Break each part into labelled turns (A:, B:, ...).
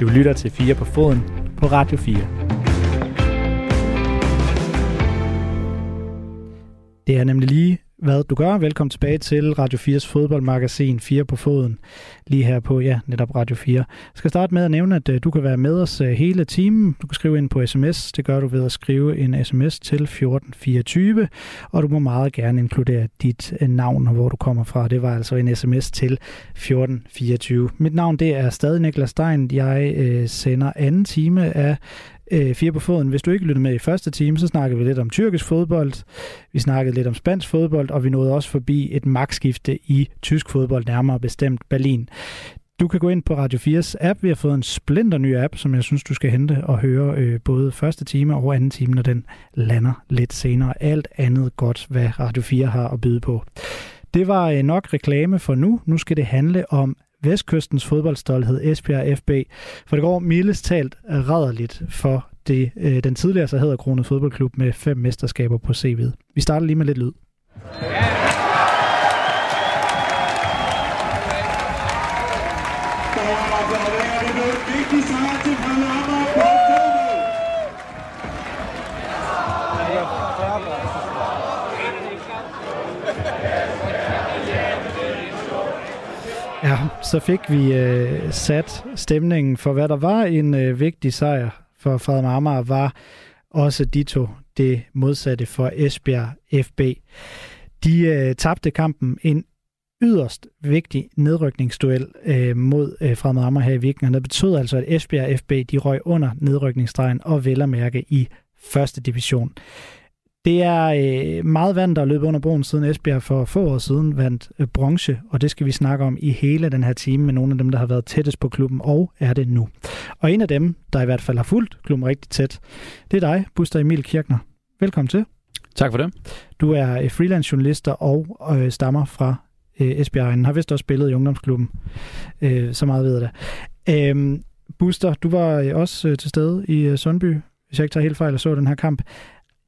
A: Du lytter til 4 på foden på Radio 4. Det er nemlig lige, hvad du gør. Velkommen tilbage til Radio 4's fodboldmagasin 4 på foden. Lige her på, ja, netop Radio 4. Jeg skal starte med at nævne, at øh, du kan være med os øh, hele timen. Du kan skrive ind på sms. Det gør du ved at skrive en sms til 1424. Og du må meget gerne inkludere dit øh, navn og hvor du kommer fra. Det var altså en sms til 1424. Mit navn det er stadig Niklas Stein. Jeg øh, sender anden time af øh, fire på foden. Hvis du ikke lyttede med i første time, så snakkede vi lidt om tyrkisk fodbold, vi snakkede lidt om spansk fodbold, og vi nåede også forbi et magtskifte i tysk fodbold, nærmere bestemt Berlin. Du kan gå ind på Radio 4's app. Vi har fået en splinter ny app, som jeg synes, du skal hente og høre øh, både første time og anden time, når den lander lidt senere. Alt andet godt, hvad Radio 4 har at byde på. Det var øh, nok reklame for nu. Nu skal det handle om Vestkystens fodboldstolthed, Esbjerg FB. For det går mildest talt rædderligt for det, øh, den tidligere så hedder Kronet Fodboldklub med fem mesterskaber på CV'et. Vi starter lige med lidt lyd. Ja, så fik vi øh, sat stemningen for, hvad der var en øh, vigtig sejr for Frederik Amager, var også dito det modsatte for Esbjerg FB. De øh, tabte kampen en yderst vigtig nedrykningsduel øh, mod øh, Fremad Amager her i weekenden. Det betød altså, at Esbjerg FB de røg under nedrykningsstregen og vel at mærke i første division. Det er øh, meget vand, der er løbet under broen siden Esbjerg for få år siden vandt øh, bronze, og det skal vi snakke om i hele den her time med nogle af dem, der har været tættest på klubben, og er det nu. Og en af dem, der i hvert fald har fulgt klubben rigtig tæt, det er dig, Buster Emil Kirkner. Velkommen til.
B: Tak for det.
A: Du er øh, freelance journalist og øh, stammer fra øh, Esbjerg. Han har vist også spillet i ungdomsklubben. Øh, så meget ved jeg det. Øh, Buster, du var øh, også øh, til stede i øh, Sundby, hvis jeg ikke tager helt fejl og så den her kamp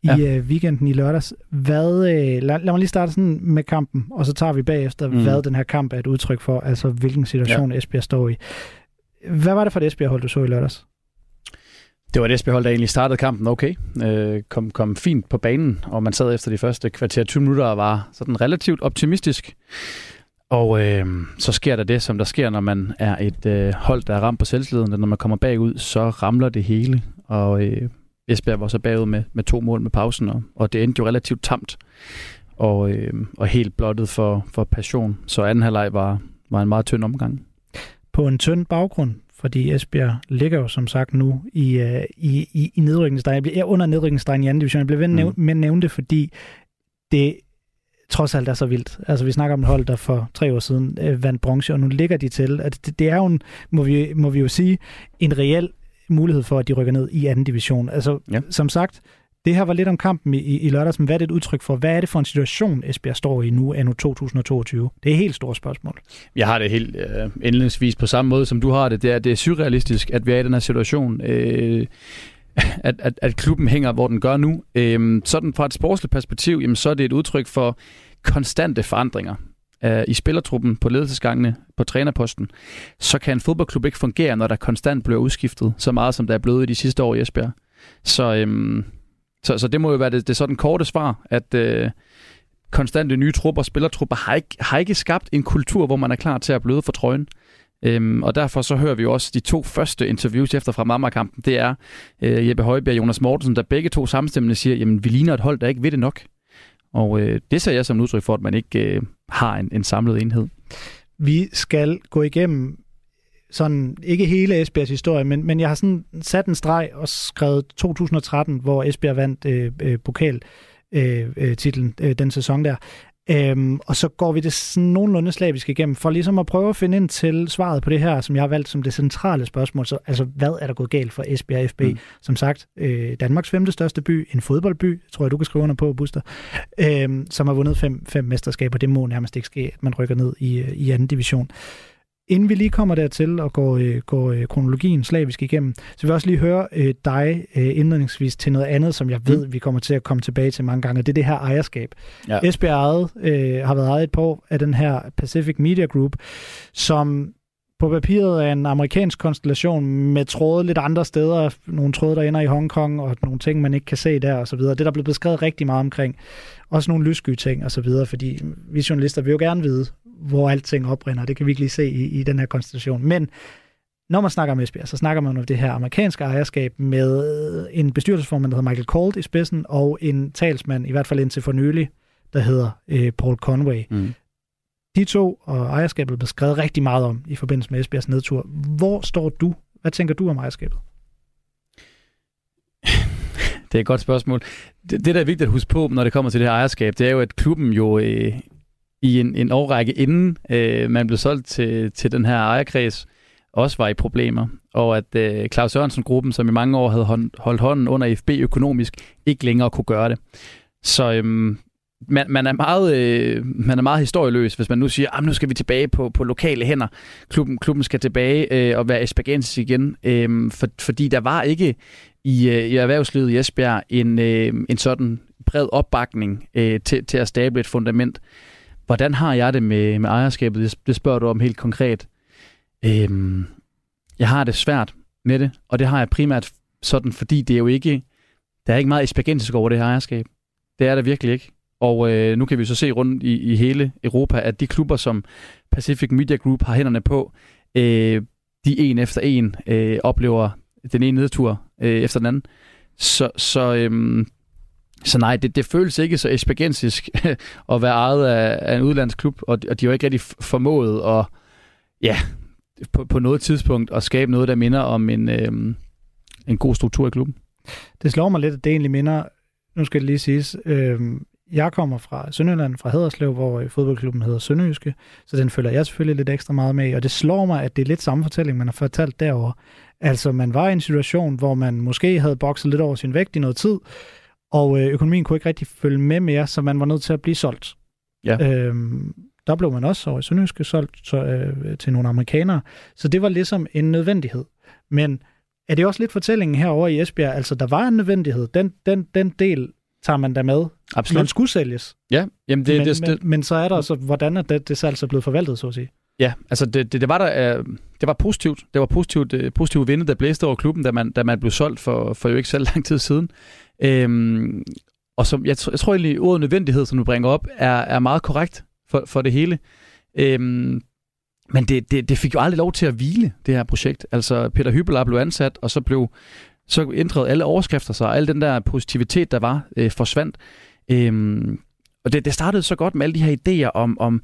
A: i ja. øh, weekenden i lørdags. Hvad, øh, lad, lad mig lige starte sådan med kampen, og så tager vi bagefter, mm. hvad den her kamp er et udtryk for, altså hvilken situation ja. Esbjerg står i. Hvad var det for et Esbjerg-hold, du så i lørdags?
B: Det var et Esbjerg-hold, der egentlig startede kampen okay. Øh, kom, kom fint på banen, og man sad efter de første kvarter 20 minutter og var sådan relativt optimistisk. Og øh, så sker der det, som der sker, når man er et øh, hold, der er ramt på selvtilliden. Når man kommer bagud, så ramler det hele. Og øh, Esbjerg var så bagud med, med to mål med pausen, og, og det endte jo relativt tamt og, øh, og helt blottet for, for passion. Så anden halvleg var, var en meget tynd omgang.
A: På en tynd baggrund, fordi Esbjerg ligger jo som sagt nu i, uh, i, i, i nedrykningsstregen. Jeg bliver under nedrykningsstregen i anden division. Jeg bliver ved mm. med at nævne det, fordi det trods alt er så vildt. Altså, vi snakker om et hold, der for tre år siden øh, vandt bronze, og nu ligger de til. At det, det er jo, en, må, vi, må vi jo sige, en reel mulighed for, at de rykker ned i anden division. Altså, ja. som sagt, det her var lidt om kampen i, i lørdags, men hvad er det et udtryk for? Hvad er det for en situation, Esbjerg står i nu, anno 2022? Det er et helt stort spørgsmål.
B: Jeg har det helt øh, indledningsvis på samme måde, som du har det. Det er, det er surrealistisk, at vi er i den her situation. Øh, at, at, at klubben hænger, hvor den gør nu. Øh, sådan fra et sportsligt perspektiv, jamen, så er det et udtryk for konstante forandringer øh, i spillertruppen, på ledelsesgangene, på trænerposten, så kan en fodboldklub ikke fungere, når der konstant bliver udskiftet så meget, som der er blevet i de sidste år i Esbjerg. Så, øhm, så, så det må jo være det, det sådan korte svar, at øh, konstante nye trupper, spillertrupper, har ikke, har ikke skabt en kultur, hvor man er klar til at bløde for trøjen. Øhm, og derfor så hører vi jo også de to første interviews efter fra Mamma-kampen. Det er øh, Jeppe Højbjerg og Jonas Mortensen, der begge to samstemmende siger, jamen vi ligner et hold, der ikke ved det nok. Og øh, det ser jeg som udtryk for, at man ikke øh, har en, en samlet enhed.
A: Vi skal gå igennem sådan, ikke hele Esbjergs historie, men, men jeg har sådan sat en streg og skrevet 2013, hvor Esbjerg vandt øh, øh, pokal øh, øh, titlen øh, den sæson der. Øhm, og så går vi det sådan nogenlunde slavisk igennem, for ligesom at prøve at finde ind til svaret på det her, som jeg har valgt som det centrale spørgsmål. Så, altså, hvad er der gået galt for Esbjerg FB? Mm. Som sagt, øh, Danmarks femte største by, en fodboldby, tror jeg, du kan skrive under på, Buster, øh, som har vundet fem, fem mesterskaber. Det må nærmest ikke ske, at man rykker ned i, øh, i anden division. Inden vi lige kommer dertil og går, øh, går øh, kronologien slavisk igennem, så vil jeg også lige høre øh, dig øh, indledningsvis til noget andet, som jeg ved, mm. vi kommer til at komme tilbage til mange gange. Det er det her ejerskab. Ja. Esbjerg ejet, øh, har været ejet år af den her Pacific Media Group, som på papiret er en amerikansk konstellation med tråde lidt andre steder, nogle tråde, der ender i Hongkong, og nogle ting, man ikke kan se der, og så videre. Det der er blevet beskrevet rigtig meget omkring. Også nogle lyssky ting, og så videre, fordi vi journalister vil jo gerne vide, hvor alting oprinder. Det kan vi ikke lige se i, i den her konstellation. Men når man snakker om Esbjerg, så snakker man om det her amerikanske ejerskab med en bestyrelsesformand, der hedder Michael Colt i spidsen, og en talsmand, i hvert fald indtil for nylig, der hedder øh, Paul Conway. Mm. De to og ejerskabet blev skrevet rigtig meget om i forbindelse med Esbjergs nedtur. Hvor står du? Hvad tænker du om ejerskabet?
B: Det er et godt spørgsmål. Det, det der er vigtigt at huske på, når det kommer til det her ejerskab, det er jo, at klubben jo øh, i en, en årrække inden øh, man blev solgt til, til den her ejerkreds, også var i problemer, og at øh, Claus Sørensen-gruppen, som i mange år havde hånd, holdt hånden under FB økonomisk, ikke længere kunne gøre det. Så øhm, man, man, er meget, øh, man er meget historieløs, hvis man nu siger, ah, at nu skal vi tilbage på, på lokale hænder. Klubben, klubben skal tilbage øh, og være espagensis igen, øh, for, fordi der var ikke i, øh, i erhvervslivet i Esbjerg en, øh, en sådan bred opbakning øh, til, til at stable et fundament. Hvordan har jeg det med, med ejerskabet? Det, det spørger du om helt konkret. Øhm, jeg har det svært med det, og det har jeg primært sådan, fordi det er jo ikke, der er ikke meget esbjergensisk over det her ejerskab. Det er der virkelig ikke. Og øh, nu kan vi så se rundt i, i hele Europa, at de klubber, som Pacific Media Group har hænderne på, øh, de en efter en øh, oplever den ene nedtur øh, efter den anden. Så, så, øh, så nej, det, det føles ikke så espagensisk at være ejet af, af en udlandsklub, og, og de har ikke rigtig formået at, ja, på, på noget tidspunkt at skabe noget, der minder om en, øh, en god struktur i klubben.
A: Det slår mig lidt, at det egentlig minder, nu skal det lige siges, øh, jeg kommer fra Sønderjylland, fra Haderslev, hvor øh, fodboldklubben hedder Sønderjyske, så den følger jeg selvfølgelig lidt ekstra meget med og det slår mig, at det er lidt samme fortælling, man har fortalt derover. Altså, man var i en situation, hvor man måske havde bokset lidt over sin vægt i noget tid, og øh, økonomien kunne ikke rigtig følge med mere, så man var nødt til at blive solgt. Ja. Øhm, der blev man også over i Sønderjyske solgt så, øh, til nogle amerikanere, så det var ligesom en nødvendighed. Men er det også lidt fortællingen herover i Esbjerg? Altså, der var en nødvendighed. Den, den, den del tager man da med. Absolut. Man skulle sælges.
B: Ja, jamen det,
A: men,
B: det,
A: det, men, men så er der så, hvordan er det, det salg så blevet forvaltet, så at sige?
B: Ja, altså det, det, det var der, uh, det var positivt. Det var positivt, uh, positivt vinde, der blæste over klubben, da man, da man blev solgt for, for jo ikke selv lang tid siden. Øhm, og som, jeg, jeg tror egentlig, ordet nødvendighed, som du bringer op, er, er meget korrekt for, for det hele. Øhm, men det, det, det fik jo aldrig lov til at hvile, det her projekt. Altså, Peter Hybelar blev ansat, og så blev så ændrede alle overskrifter sig, og al den der positivitet, der var, øh, forsvandt. Øhm, og det, det startede så godt med alle de her idéer om, om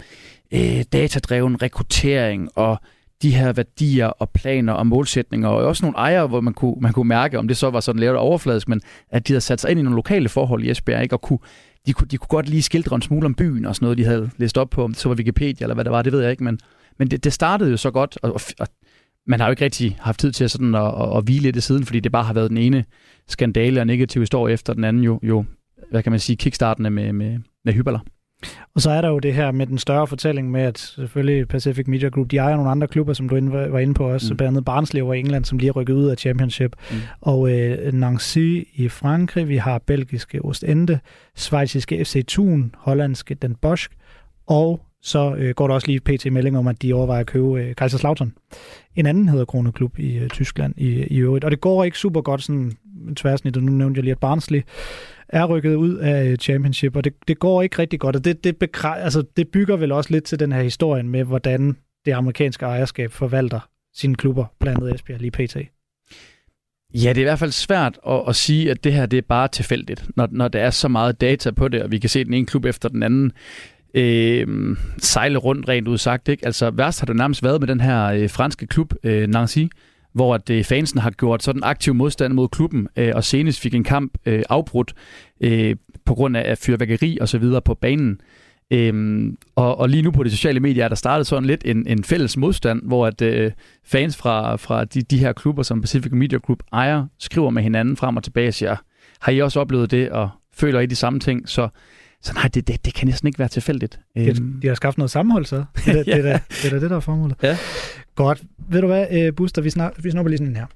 B: øh, datadreven rekruttering og de her værdier og planer og målsætninger, og også nogle ejere, hvor man kunne, man kunne mærke, om det så var sådan lavet overfladisk, men at de havde sat sig ind i nogle lokale forhold i Esbjerg, ikke? og kunne, de, kunne, de kunne godt lige skildre en smule om byen og sådan noget, de havde læst op på, om det så var Wikipedia eller hvad det var, det ved jeg ikke, men, men det, det startede jo så godt, og, og man har jo ikke rigtig haft tid til at, sådan at, at, at hvile i det siden, fordi det bare har været den ene skandale og negativ historie efter den anden, jo, jo hvad kan man sige, kickstartende med, med, med hyperler.
A: Og så er der jo det her med den større fortælling med, at selvfølgelig Pacific Media Group, de ejer nogle andre klubber, som du var inde på også, mm. blandt andet Barnsley over England, som lige er rykket ud af Championship, mm. og øh, Nancy i Frankrig, vi har belgiske Ostende, svejsiske FC Thun, hollandske Den Bosch, og så øh, går der også lige pt. melding om, at de overvejer at købe øh, Kaiserslautern. En anden hedder Krone Klub i øh, Tyskland i, i øvrigt. Og det går ikke super godt sådan tværsnit, og nu nævnte jeg lige, at Barnsley er rykket ud af øh, Championship, og det, det går ikke rigtig godt, og det, det, bekræ, altså, det bygger vel også lidt til den her historie med, hvordan det amerikanske ejerskab forvalter sine klubber, blandt andet Esbjerg lige pt.
B: Ja, det er i hvert fald svært at, at sige, at det her det er bare tilfældigt, når, når der er så meget data på det, og vi kan se den ene klub efter den anden øh, sejle rundt rent udsagt. Ikke? Altså værst har det nærmest været med den her øh, franske klub, øh, Nancy, hvor at, øh, fansen har gjort sådan aktiv modstand mod klubben, øh, og senest fik en kamp øh, afbrudt øh, på grund af fyrværkeri og så videre på banen. Øhm, og, og lige nu på de sociale medier er der startet sådan lidt en, en fælles modstand, hvor at øh, fans fra, fra de, de her klubber, som Pacific Media Group ejer, skriver med hinanden frem og tilbage og siger, har I også oplevet det, og føler I de samme ting? Så så nej, det, det, det kan næsten ikke være tilfældigt.
A: De har, øhm. de har skaffet noget sammenhold, så. Det, er, ja. det, det, er, det, der er formålet. Ja. Godt. Ved du hvad, øh, Buster, vi, snart, vi snupper lige sådan en her.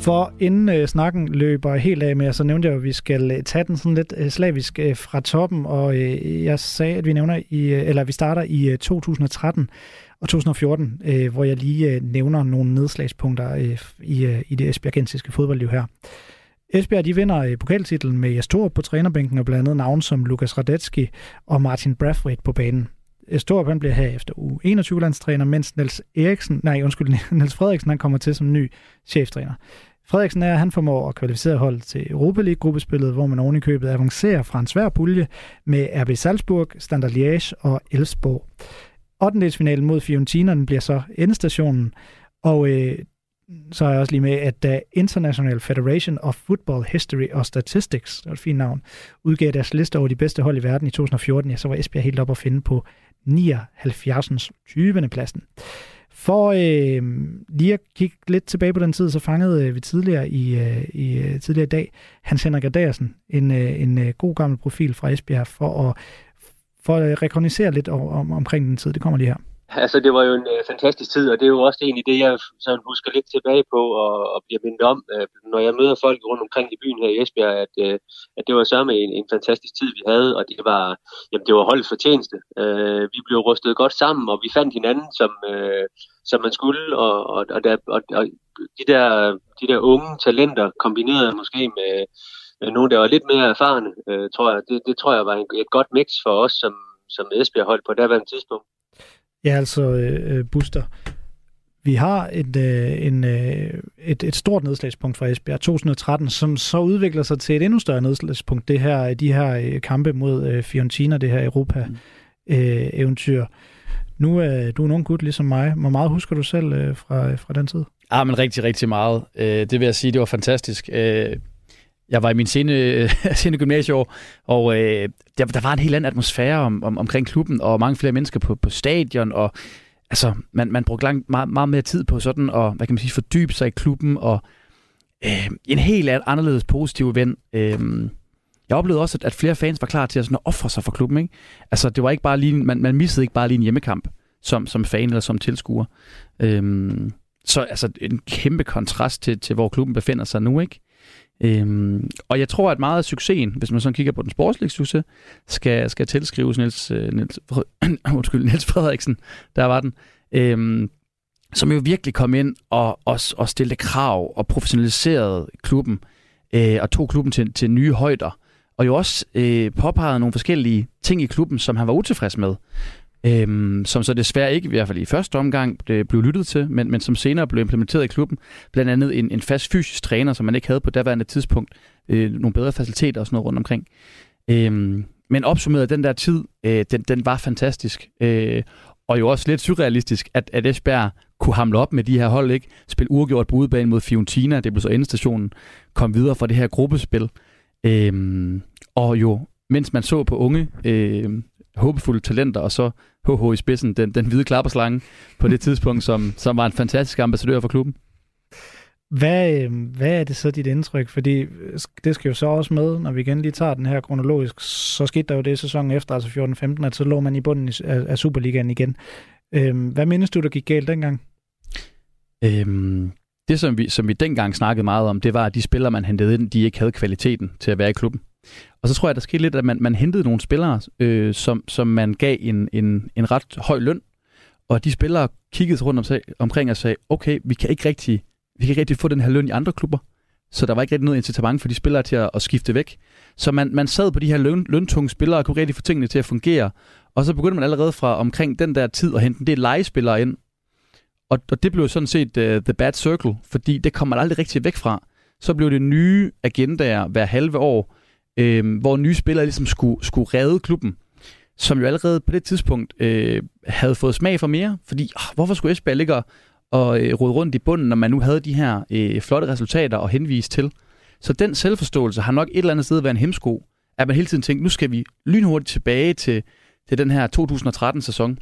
A: For inden øh, snakken løber helt af med, så nævnte jeg at vi skal øh, tage den sådan lidt øh, slavisk øh, fra toppen, og øh, jeg sagde, at vi nævner i, øh, eller vi starter i øh, 2013 og 2014, øh, hvor jeg lige øh, nævner nogle nedslagspunkter øh, i, øh, i det esbjergensiske fodboldliv her. Esbjerg de vinder øh, pokaltitlen med Jes på trænerbænken og blandt andet navn som Lukas Radetski og Martin Brathwaite på banen. Storup han bliver her efter u 21-landstræner, mens Niels Eriksen, nej undskyld, Niels Frederiksen han kommer til som ny cheftræner. Frederiksen er, han formår at kvalificere holdet til Europa League-gruppespillet, hvor man oven i købet avancerer fra en svær pulje med RB Salzburg, Standard Liège og Elfsborg. 8. mod Fiorentina bliver så endestationen, og øh, så er jeg også lige med, at da International Federation of Football History og Statistics, det er et fint navn, udgav deres liste over de bedste hold i verden i 2014, ja, så var Esbjerg helt op at finde på 79. 20. pladsen. For øh, lige at kigge lidt tilbage på den tid, så fangede øh, vi tidligere i, øh, i øh, tidligere i dag Hans Henrik Adersen, en, øh, en øh, god gammel profil fra Esbjerg, for at, for at rekognisere lidt om, om, omkring den tid. Det kommer lige her.
C: Altså, det var jo en øh, fantastisk tid, og det er jo også egentlig det, jeg sådan husker lidt tilbage på og, og bliver mindet om, øh, når jeg møder folk rundt omkring i byen her i Esbjerg, at, øh, at det var samme en, en fantastisk tid, vi havde, og det var, jamen, det var holdets fortjeneste. Øh, vi blev rustet godt sammen, og vi fandt hinanden, som, øh, som man skulle, og, og, og, der, og, og de, der, de der unge talenter, kombineret måske med, med nogen, der var lidt mere erfarne, øh, tror jeg, det, det tror jeg var en, et godt mix for os som, som Esbjerg hold på daværende tidspunkt.
A: Ja, altså øh, Buster. Vi har et, øh, en, øh, et, et stort nedslagspunkt fra Esbjerg 2013, som så udvikler sig til et endnu større nedslagspunkt, det her, de her øh, kampe mod øh, Fiorentina, det her Europa-eventyr. Mm. Øh, nu er du en ung gut ligesom mig. Hvor meget husker du selv øh, fra, fra den tid?
B: Ah, men rigtig, rigtig meget. Øh, det vil jeg sige, det var fantastisk. Øh, jeg var i min sene, sene gymnasieår, og øh, der, der var en helt anden atmosfære om, om, omkring klubben, og mange flere mennesker på, på stadion, og altså, man, man brugte langt, meget, meget mere tid på sådan, at, hvad kan man sige, fordybe sig i klubben, og øh, en helt anderledes positiv ven. Øh, jeg oplevede også, at, at flere fans var klar til at, sådan, at ofre sig for klubben. Ikke? Altså, det var ikke bare lige, man, man missede ikke bare lige en hjemmekamp som, som fan eller som tilskuer. Øh, så altså en kæmpe kontrast til, til, hvor klubben befinder sig nu, ikke? Øhm, og jeg tror, at meget af succesen, hvis man sådan kigger på den sportslige succes, skal, skal tilskrives Niels, øh, Niels, undskyld, Niels Frederiksen, der var den, øhm, som jo virkelig kom ind og, og, og stillede krav og professionaliserede klubben øh, og tog klubben til, til nye højder. Og jo også øh, påpegede nogle forskellige ting i klubben, som han var utilfreds med øhm, som så desværre ikke, i hvert fald i første omgang, blev lyttet til, men, men som senere blev implementeret i klubben. Blandt andet en, en fast fysisk træner, som man ikke havde på daværende tidspunkt. Øh, nogle bedre faciliteter og sådan noget rundt omkring. Øhm, men opsummeret den der tid, øh, den, den var fantastisk. Øh, og jo også lidt surrealistisk, at, at Esbjerg kunne hamle op med de her hold, ikke? Spille uafgjort på udebane mod Fiorentina, det blev så endestationen, kom videre fra det her gruppespil. Øhm, og jo, mens man så på unge øh, håbefulde talenter, og så HH i spidsen, den, den hvide klapperslange på det tidspunkt, som, som var en fantastisk ambassadør for klubben.
A: Hvad, øh, hvad er det så dit indtryk? Fordi øh, det skal jo så også med, når vi igen lige tager den her kronologisk, så skete der jo det sæsonen efter, altså 14-15, at så lå man i bunden af, af Superligaen igen. Øhm, hvad mindes du, der gik galt dengang?
B: Øhm, det, som vi, som vi dengang snakkede meget om, det var, at de spillere, man hentede ind, de ikke havde kvaliteten til at være i klubben. Og så tror jeg, der skete lidt, at man, man hentede nogle spillere, øh, som, som man gav en, en, en ret høj løn. Og de spillere kiggede rundt om sig, omkring og sagde, okay, vi kan ikke rigtig, vi kan ikke rigtig få den her løn i andre klubber. Så der var ikke rigtig noget incitament for de spillere til at, at skifte væk. Så man, man sad på de her løn, løntunge spillere og kunne rigtig få tingene til at fungere. Og så begyndte man allerede fra omkring den der tid at hente en del legespillere ind. Og, og det blev sådan set uh, the bad circle, fordi det kom man aldrig rigtig væk fra. Så blev det nye agendaer hver halve år, øh, hvor nye spillere ligesom skulle, skulle redde klubben, som jo allerede på det tidspunkt øh, havde fået smag for mere, fordi åh, hvorfor skulle Esbjerg ligge og øh, rode rundt i bunden, når man nu havde de her øh, flotte resultater at henvise til. Så den selvforståelse har nok et eller andet sted været en hemsko, at man hele tiden tænkte, nu skal vi lynhurtigt tilbage til, til den her 2013-sæson,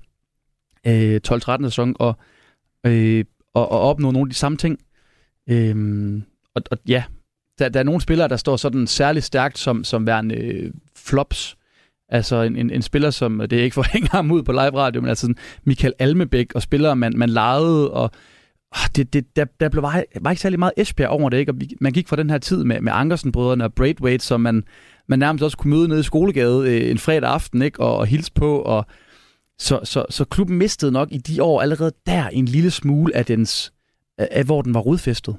B: øh, 12-13-sæson, og, øh, og, og opnå nogle af de samme ting. Øh, og, og ja, der, der er nogle spillere, der står sådan særligt stærkt som, som værende øh, flops. Altså en, en, en spiller, som, det er ikke for at hænge ham ud på live radio, men altså sådan Michael Almebæk og spillere, man, man legede, og det, det, der, der blev, var, var ikke særlig meget Esbjerg over det, ikke? Og man gik fra den her tid med, med Ankersen-brødrene og Braithwaite, som man, man nærmest også kunne møde nede i Skolegade øh, en fredag aften, ikke? Og, og hilse på, og så, så, så klubben mistede nok i de år allerede der en lille smule af, dens, af hvor den var rodfæstet.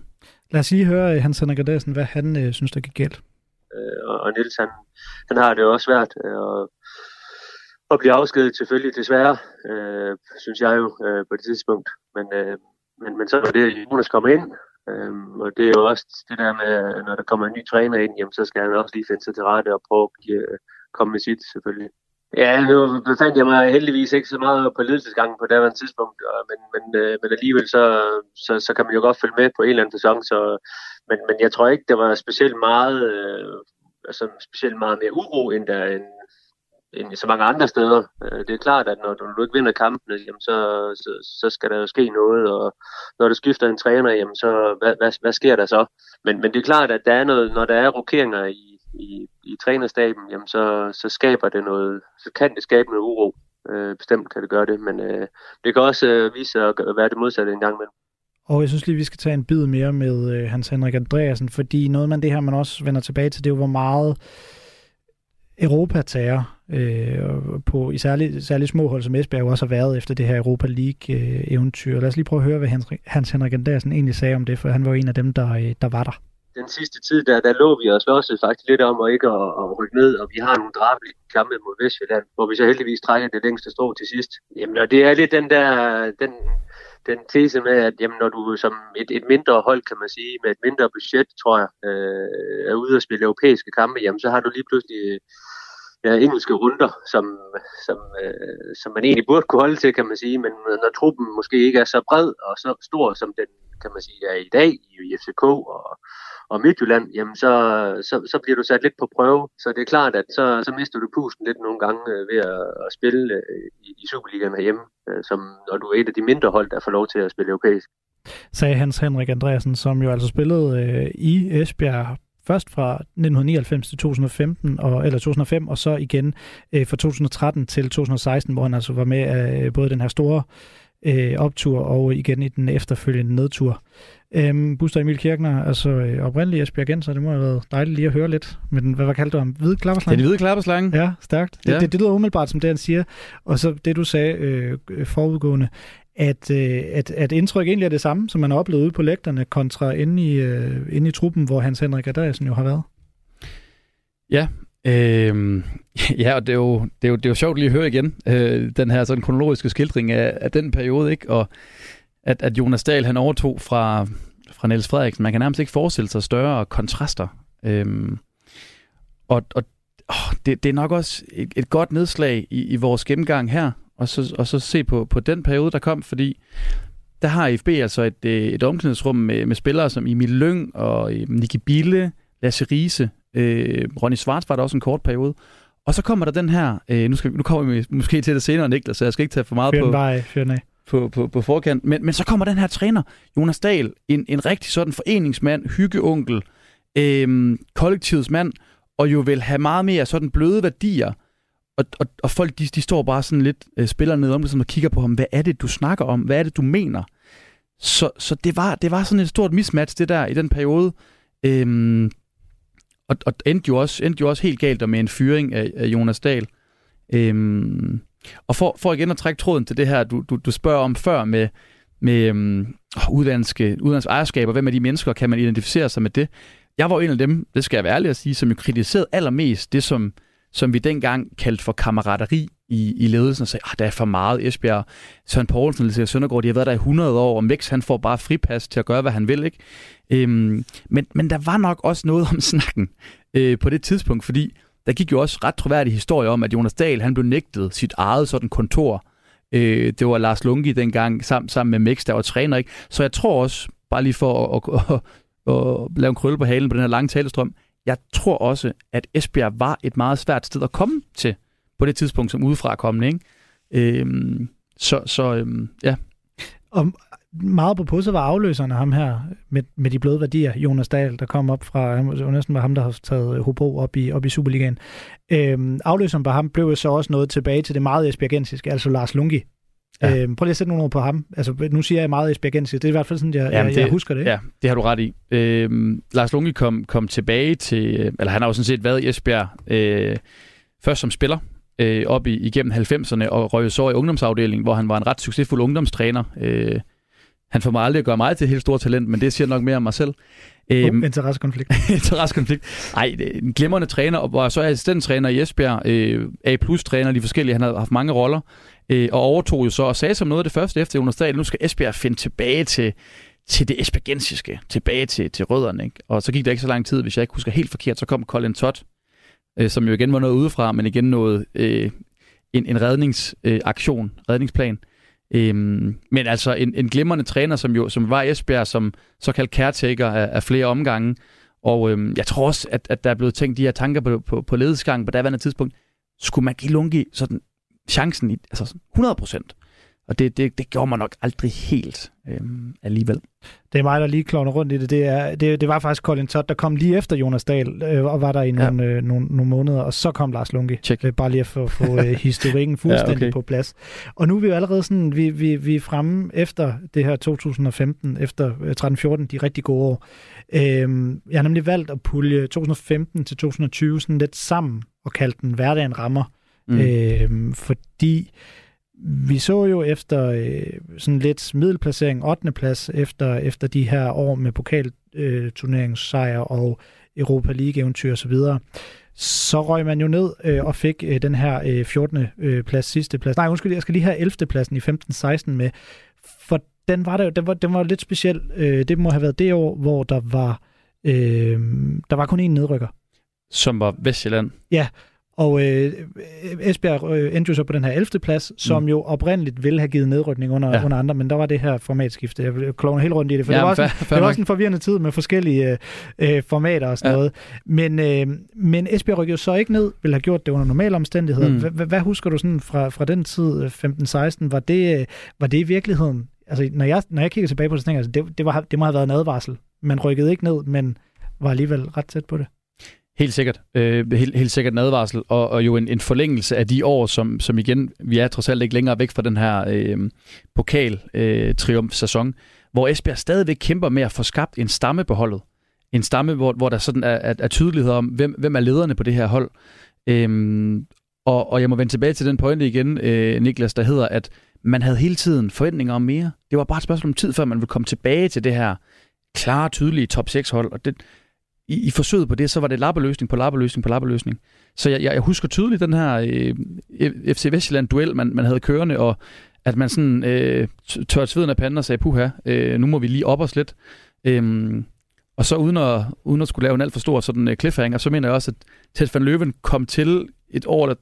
A: Lad os lige høre øh, Hans Henrik Addersen, hvad han øh, synes, der gik galt.
C: Øh, og, og Niels, han, han har det jo også svært øh, at, at blive afskedet selvfølgelig desværre, øh, synes jeg jo øh, på det tidspunkt. Men, øh, men, men så var det, Jonas kommer ind, øh, og det er jo også det der med, når der kommer en ny træner ind, jamen, så skal han også lige finde sig til rette og prøve at give, øh, komme med sit selvfølgelig. Ja, nu befandt jeg mig heldigvis ikke så meget på ledelsesgangen på det tidspunkt, men, men, øh, men alligevel så, så, så kan man jo godt følge med på en eller anden sæson, så, men, men jeg tror ikke, der var specielt meget, øh, altså specielt meget mere uro, end der end, end i så mange andre steder. Øh, det er klart, at når du, når du ikke vinder kampene, jamen så, så, så skal der jo ske noget, og når du skifter en træner, jamen så, hvad, hvad, hvad sker der så? Men, men det er klart, at der er noget, når der er rokeringer i, i, i trænerstaben, jamen så, så skaber det noget, så kan det skabe noget uro. Øh, bestemt kan det gøre det, men øh, det kan også øh, vise sig at være det modsatte en gang imellem.
A: Og jeg synes lige, vi skal tage en bid mere med øh, Hans Henrik Andreasen, fordi noget man det her, man også vender tilbage til, det er jo, hvor meget Europa tager øh, på i særligt, særligt små hold, som Esbjerg jo også har været efter det her Europa League-eventyr. Øh, Lad os lige prøve at høre, hvad Hans, Hans Henrik Andreasen egentlig sagde om det, for han var en af dem, der, øh, der var der
C: den sidste tid, der, der lå vi os også faktisk lidt om at ikke at, at rykke ned, og vi har nogle drabelige kampe mod Vestjylland, hvor vi så heldigvis trækker det længste strå til sidst. Jamen, og det er lidt den der, den, den tese med, at jamen, når du som et, et mindre hold, kan man sige, med et mindre budget, tror jeg, øh, er ude at spille europæiske kampe, jamen, så har du lige pludselig øh, ja, engelske runder, som, som, øh, som man egentlig burde kunne holde til, kan man sige, men øh, når truppen måske ikke er så bred og så stor, som den, kan man sige, er i dag i FCK og, og Midtjylland, jamen så, så, så bliver du sat lidt på prøve. Så det er klart, at så, så mister du pusten lidt nogle gange øh, ved at, at spille øh, i, i Superligaen herhjemme, øh, som når du er et af de mindre hold, der får lov til at spille europæisk.
A: Sagde Hans Henrik Andreasen, som jo altså spillede øh, i Esbjerg først fra 1999 til 2015, og, eller 2005, og så igen øh, fra 2013 til 2016, hvor han altså var med øh, både den her store øh, optur og igen i den efterfølgende nedtur. Øhm, Buster Emil Kirkner, altså øh, oprindelig Esbjerg så det må have været dejligt lige at høre lidt. Men hvad, hvad kaldte du ham? Hvide klapperslange?
B: Er hvide klapperslange.
A: Ja, stærkt. Ja. Det, det, det lyder umiddelbart som det, han siger. Og så det, du sagde øh, forudgående, at, øh, at, at indtryk egentlig er det samme, som man har oplevet ude på lægterne, kontra inde i, øh, inde i truppen, hvor Hans Henrik Adriasen jo har været.
B: Ja, øh, ja og det er, jo, det, er jo, det er jo sjovt lige at høre igen, øh, den her sådan kronologiske skildring af, af den periode, ikke? og at, at Jonas Dahl han overtog fra, fra Niels Frederiksen. Man kan nærmest ikke forestille sig større kontraster. Øhm, og og åh, det, det er nok også et, et godt nedslag i, i vores gennemgang her, og så, og så se på, på den periode, der kom, fordi der har IFB altså et, øh, et omklædningsrum med, med spillere som Emil Lyng og øh, Nicky Bille, Lasse Riese, øh, Ronny Svarts var der også en kort periode, og så kommer der den her, øh, nu, skal, nu kommer vi måske til det senere, Niklas, så jeg skal ikke tage for meget
A: på,
B: vej, på, på, på forkant. Men, men så kommer den her træner, Jonas Dahl, en, en rigtig sådan foreningsmand, hyggeonkel, øh, kollektivets mand, og jo vil have meget mere sådan bløde værdier. Og, og, og folk, de, de står bare sådan lidt, øh, spiller ned om det, og kigger på ham, hvad er det, du snakker om? Hvad er det, du mener? Så, så det, var, det var sådan et stort mismatch, det der i den periode. Øhm, og, og endte, jo også, endte jo også helt galt med en fyring af, af Jonas Dahl. Øhm, og for, for igen at trække tråden til det her, du, du, du spørger om før med, med øhm, udlandske, udlandske ejerskaber, hvem er de mennesker, kan man identificere sig med det? Jeg var en af dem, det skal jeg være ærlig at sige, som jo kritiserede allermest det, som, som vi dengang kaldte for kammerateri i, i ledelsen, og sagde, at der er for meget Esbjerg. Søren Poulsen og Søndergaard, de har været der i 100 år, og Mix, han får bare fripas til at gøre, hvad han vil. Ikke? Øhm, men, men der var nok også noget om snakken øh, på det tidspunkt, fordi der gik jo også ret troværdig historie om, at Jonas Dahl han blev nægtet sit eget sådan kontor. Øh, det var Lars Lungi dengang, sammen, sammen med Mix, der var træner. Ikke? Så jeg tror også, bare lige for at, at, at, at lave en krølle på halen på den her lange talestrøm, jeg tror også, at Esbjerg var et meget svært sted at komme til på det tidspunkt som udefra kommende. Ikke? Øhm, så så øhm, ja.
A: Og meget på pusse var afløserne ham her med, med de bløde værdier, Jonas Dahl, der kom op fra, han næsten var ham, der har taget Hobro op i, op i Superligaen. Øhm, afløseren på ham blev så også noget tilbage til det meget esbjergensiske, altså Lars Lungi, Ja. Øhm, prøv lige at sætte nogle ord på ham. Altså, nu siger jeg meget Esbjergensis. Det er i hvert fald sådan, jeg, Jamen, jeg, jeg husker det. Ikke?
B: Ja, det har du ret i. Øhm, Lars Lunge kom, kom tilbage til... Eller han har jo sådan set været i Esbjerg øh, først som spiller øh, op i, igennem 90'erne og røg så i ungdomsafdelingen, hvor han var en ret succesfuld ungdomstræner. Øh, han får mig aldrig at gøre mig til et helt stort talent, men det siger nok mere om mig selv.
A: Øhm, uh, interessekonflikt.
B: interessekonflikt. Ej, en glimrende træner, og var så assistenttræner i Esbjerg, øh, A-plus-træner, de forskellige, han har haft mange roller, øh, og overtog jo så og sagde som noget af det første efter Jonas Dahl, nu skal Esbjerg finde tilbage til, til det esbjergensiske, tilbage til, til rødderne. Ikke? Og så gik der ikke så lang tid, hvis jeg ikke husker helt forkert, så kom Colin Todd, øh, som jo igen var noget udefra, men igen noget, øh, en, en redningsaktion, øh, redningsplan. Øhm, men altså en, en glimrende træner, som jo som var Esbjerg, som såkaldt caretaker af, af flere omgange. Og øhm, jeg tror også, at, at der er blevet tænkt de her tanker på, på, på ledelsesgangen på daværende tidspunkt. Skulle man give Lungi sådan chancen i, altså 100 procent? Og det, det, det gjorde man nok aldrig helt øhm, alligevel.
A: Det er mig, der lige klovner rundt i det. Det, er, det, det var faktisk Colin Todd, der kom lige efter Jonas Dahl, øh, og var der i ja. nogle, øh, nogle, nogle måneder, og så kom Lars Lunke.
B: Check.
A: Øh, bare lige at få, få øh, historikken fuldstændig ja, okay. på plads. Og nu er vi jo allerede sådan, vi, vi, vi er fremme efter det her 2015, efter 13-14, øh, de rigtig gode år. Øh, jeg har nemlig valgt at pulje 2015 til 2020 sådan lidt sammen, og kalde den hverdagen rammer. Mm. Øh, fordi vi så jo efter øh, sådan lidt middelplacering, 8. plads, efter, efter de her år med pokalturneringssejr øh, og Europa League-eventyr osv., så, så røg man jo ned øh, og fik øh, den her øh, 14. Øh, plads, sidste plads. Nej, undskyld, jeg skal lige have 11. pladsen i 15-16 med, for den var, der, den var, den var lidt speciel. Øh, det må have været det år, hvor der var, øh, der var kun én nedrykker.
B: Som var Vestjylland?
A: Ja, og øh, Esbjerg øh, endte jo så på den her 11. plads, som mm. jo oprindeligt ville have givet nedrykning under, ja. under andre, men der var det her formatskifte. Jeg klovner helt rundt i det, for ja, det, var også, fair, fair det var også en forvirrende tid med forskellige øh, formater og sådan ja. noget. Men, øh, men Esbjerg rykkede jo så ikke ned, ville have gjort det under normale omstændigheder. Mm. Hvad husker du sådan fra, fra den tid, 15-16? Var det, øh, var det i virkeligheden, altså når jeg, når jeg kigger tilbage på det, så tænker jeg, altså, det, det, var, det må have været en advarsel. Man rykkede ikke ned, men var alligevel ret tæt på det.
B: Helt sikkert. Øh, helt, helt sikkert en advarsel, og, og jo en, en forlængelse af de år, som, som igen, vi er trods alt ikke længere væk fra den her øh, pokal-triumf-sæson, øh, hvor Esbjerg stadigvæk kæmper med at få skabt en stamme på holdet. En stamme, hvor, hvor der sådan er, er, er tydelighed om, hvem, hvem er lederne på det her hold. Øhm, og, og jeg må vende tilbage til den pointe igen, øh, Niklas, der hedder, at man havde hele tiden forventninger om mere. Det var bare et spørgsmål om tid, før man ville komme tilbage til det her klare, tydelige top 6-hold, og det, i, i forsøget på det, så var det lappeløsning på lappeløsning på lappeløsning. Så jeg, jeg husker tydeligt den her øh, FC Vestjylland-duel, man, man havde kørende, og at man sådan øh, tørte sveden af panden og sagde, puha, øh, nu må vi lige op os lidt. Øhm, og så uden at, uden at skulle lave en alt for stor sådan, øh, cliffhanger, så mener jeg også, at Ted van Løven kom til et år eller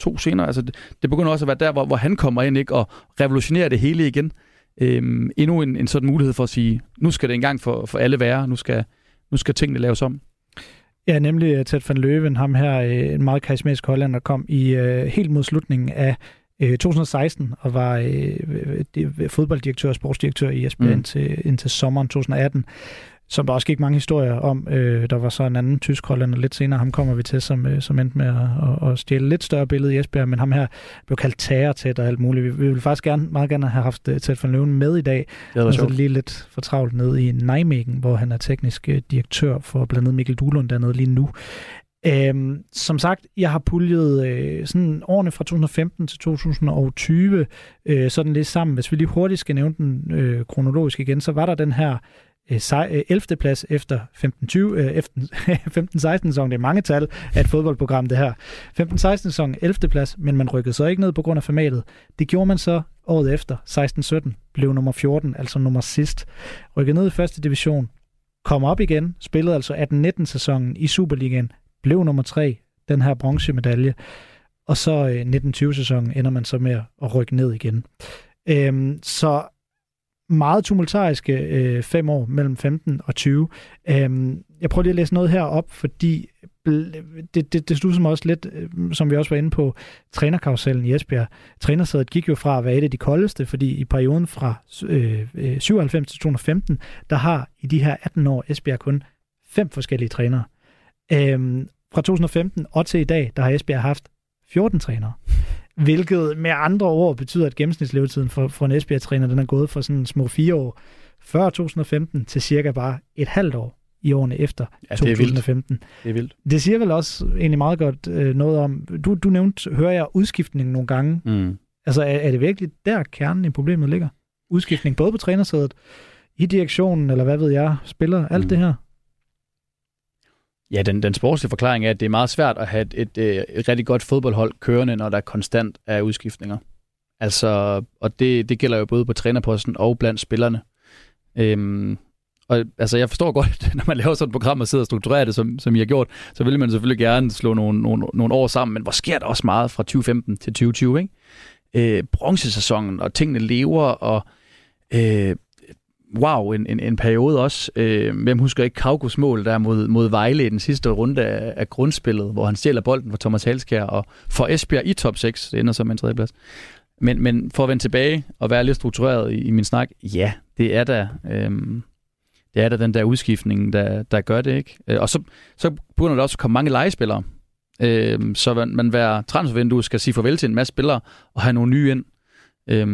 B: to senere. Altså, det, det begynder også at være der, hvor, hvor han kommer ind ikke, og revolutionerer det hele igen. Øhm, endnu en, en sådan mulighed for at sige, nu skal det engang for, for alle være, nu skal, nu skal tingene laves om.
A: Ja, nemlig øh, Ted van Løven, ham her, øh, en meget karismatisk hollænder, kom i uh, helt mod slutningen af uh, 2016 og var uh, fodbolddirektør og sportsdirektør i Esbjerg mm. indtil, indtil sommeren 2018 som der også gik mange historier om. Øh, der var så en anden tysk hollænder lidt senere, ham kommer vi til, som, øh, som endte med at, at, at stjæle lidt større billede i Esbjerg, men ham her blev kaldt terror og alt muligt. Vi, vi ville faktisk gerne, meget gerne have haft uh, Ted van Løven med i dag.
B: Det var
A: så lige lidt for travlt ned i Nijmegen, hvor han er teknisk uh, direktør for blandt andet Mikkel Duhlund dernede lige nu. Øhm, som sagt, jeg har puljet øh, sådan årene fra 2015 til 2020 øh, sådan lidt sammen. Hvis vi lige hurtigt skal nævne den øh, kronologisk igen, så var der den her Øh, 11. Øh, plads efter 15-16 øh, sæson. Det er mange tal af et fodboldprogram, det her. 15-16 sæson, 11. plads, men man rykkede så ikke ned på grund af formatet. Det gjorde man så året efter, 16-17, blev nummer 14, altså nummer sidst. Rykkede ned i første division, kom op igen, spillede altså 18-19 sæsonen i Superligaen, blev nummer 3, den her bronzemedalje. Og så 19-20 sæsonen ender man så med at rykke ned igen. Øhm, så meget tumultariske øh, fem år mellem 15 og 20. Øhm, jeg prøver lige at læse noget her op, fordi det, det, det slutter som også lidt, øh, som vi også var inde på, trænerkarusellen i Esbjerg. Trænersædet gik jo fra at være et af de koldeste, fordi i perioden fra øh, øh 97 til 2015, der har i de her 18 år Esbjerg kun fem forskellige trænere. Øhm, fra 2015 og til i dag, der har Esbjerg haft 14 trænere. Hvilket med andre ord betyder, at gennemsnitslevetiden for, for en Esbjerg-træner, den er gået fra sådan små fire år før 2015 til cirka bare et halvt år i årene efter ja, 2015.
B: Det er, det er vildt.
A: Det siger vel også egentlig meget godt øh, noget om, du, du nævnte, hører jeg udskiftningen nogle gange. Mm. Altså er, er det virkelig der kernen i problemet ligger? Udskiftning både på trænersædet, i direktionen, eller hvad ved jeg, spiller, alt mm. det her?
B: Ja, den, den sportslige forklaring er, at det er meget svært at have et, et, et, rigtig godt fodboldhold kørende, når der er konstant er udskiftninger. Altså, og det, det gælder jo både på trænerposten og blandt spillerne. Øhm, og altså, jeg forstår godt, når man laver sådan et program og sidder og strukturerer det, som, som I har gjort, så vil man selvfølgelig gerne slå nogle, nogle, nogle år sammen, men hvor sker der også meget fra 2015 til 2020, ikke? Øh, bronzesæsonen, og tingene lever, og øh, wow, en, en, en periode også. Øh, hvem husker ikke Kaukos mål der mod, mod Vejle i den sidste runde af, af grundspillet, hvor han stjæler bolden fra Thomas Halskær og får Esbjerg i top 6. Det ender som en tredjeplads. Men, men for at vende tilbage og være lidt struktureret i, i min snak, ja, det er da... Øh, det er da den der udskiftning, der, der gør det, ikke? Øh, og så, så begynder der også at komme mange legespillere. Øh, så man, man hver transfervindue skal sige farvel til en masse spillere og have nogle nye ind. Øh,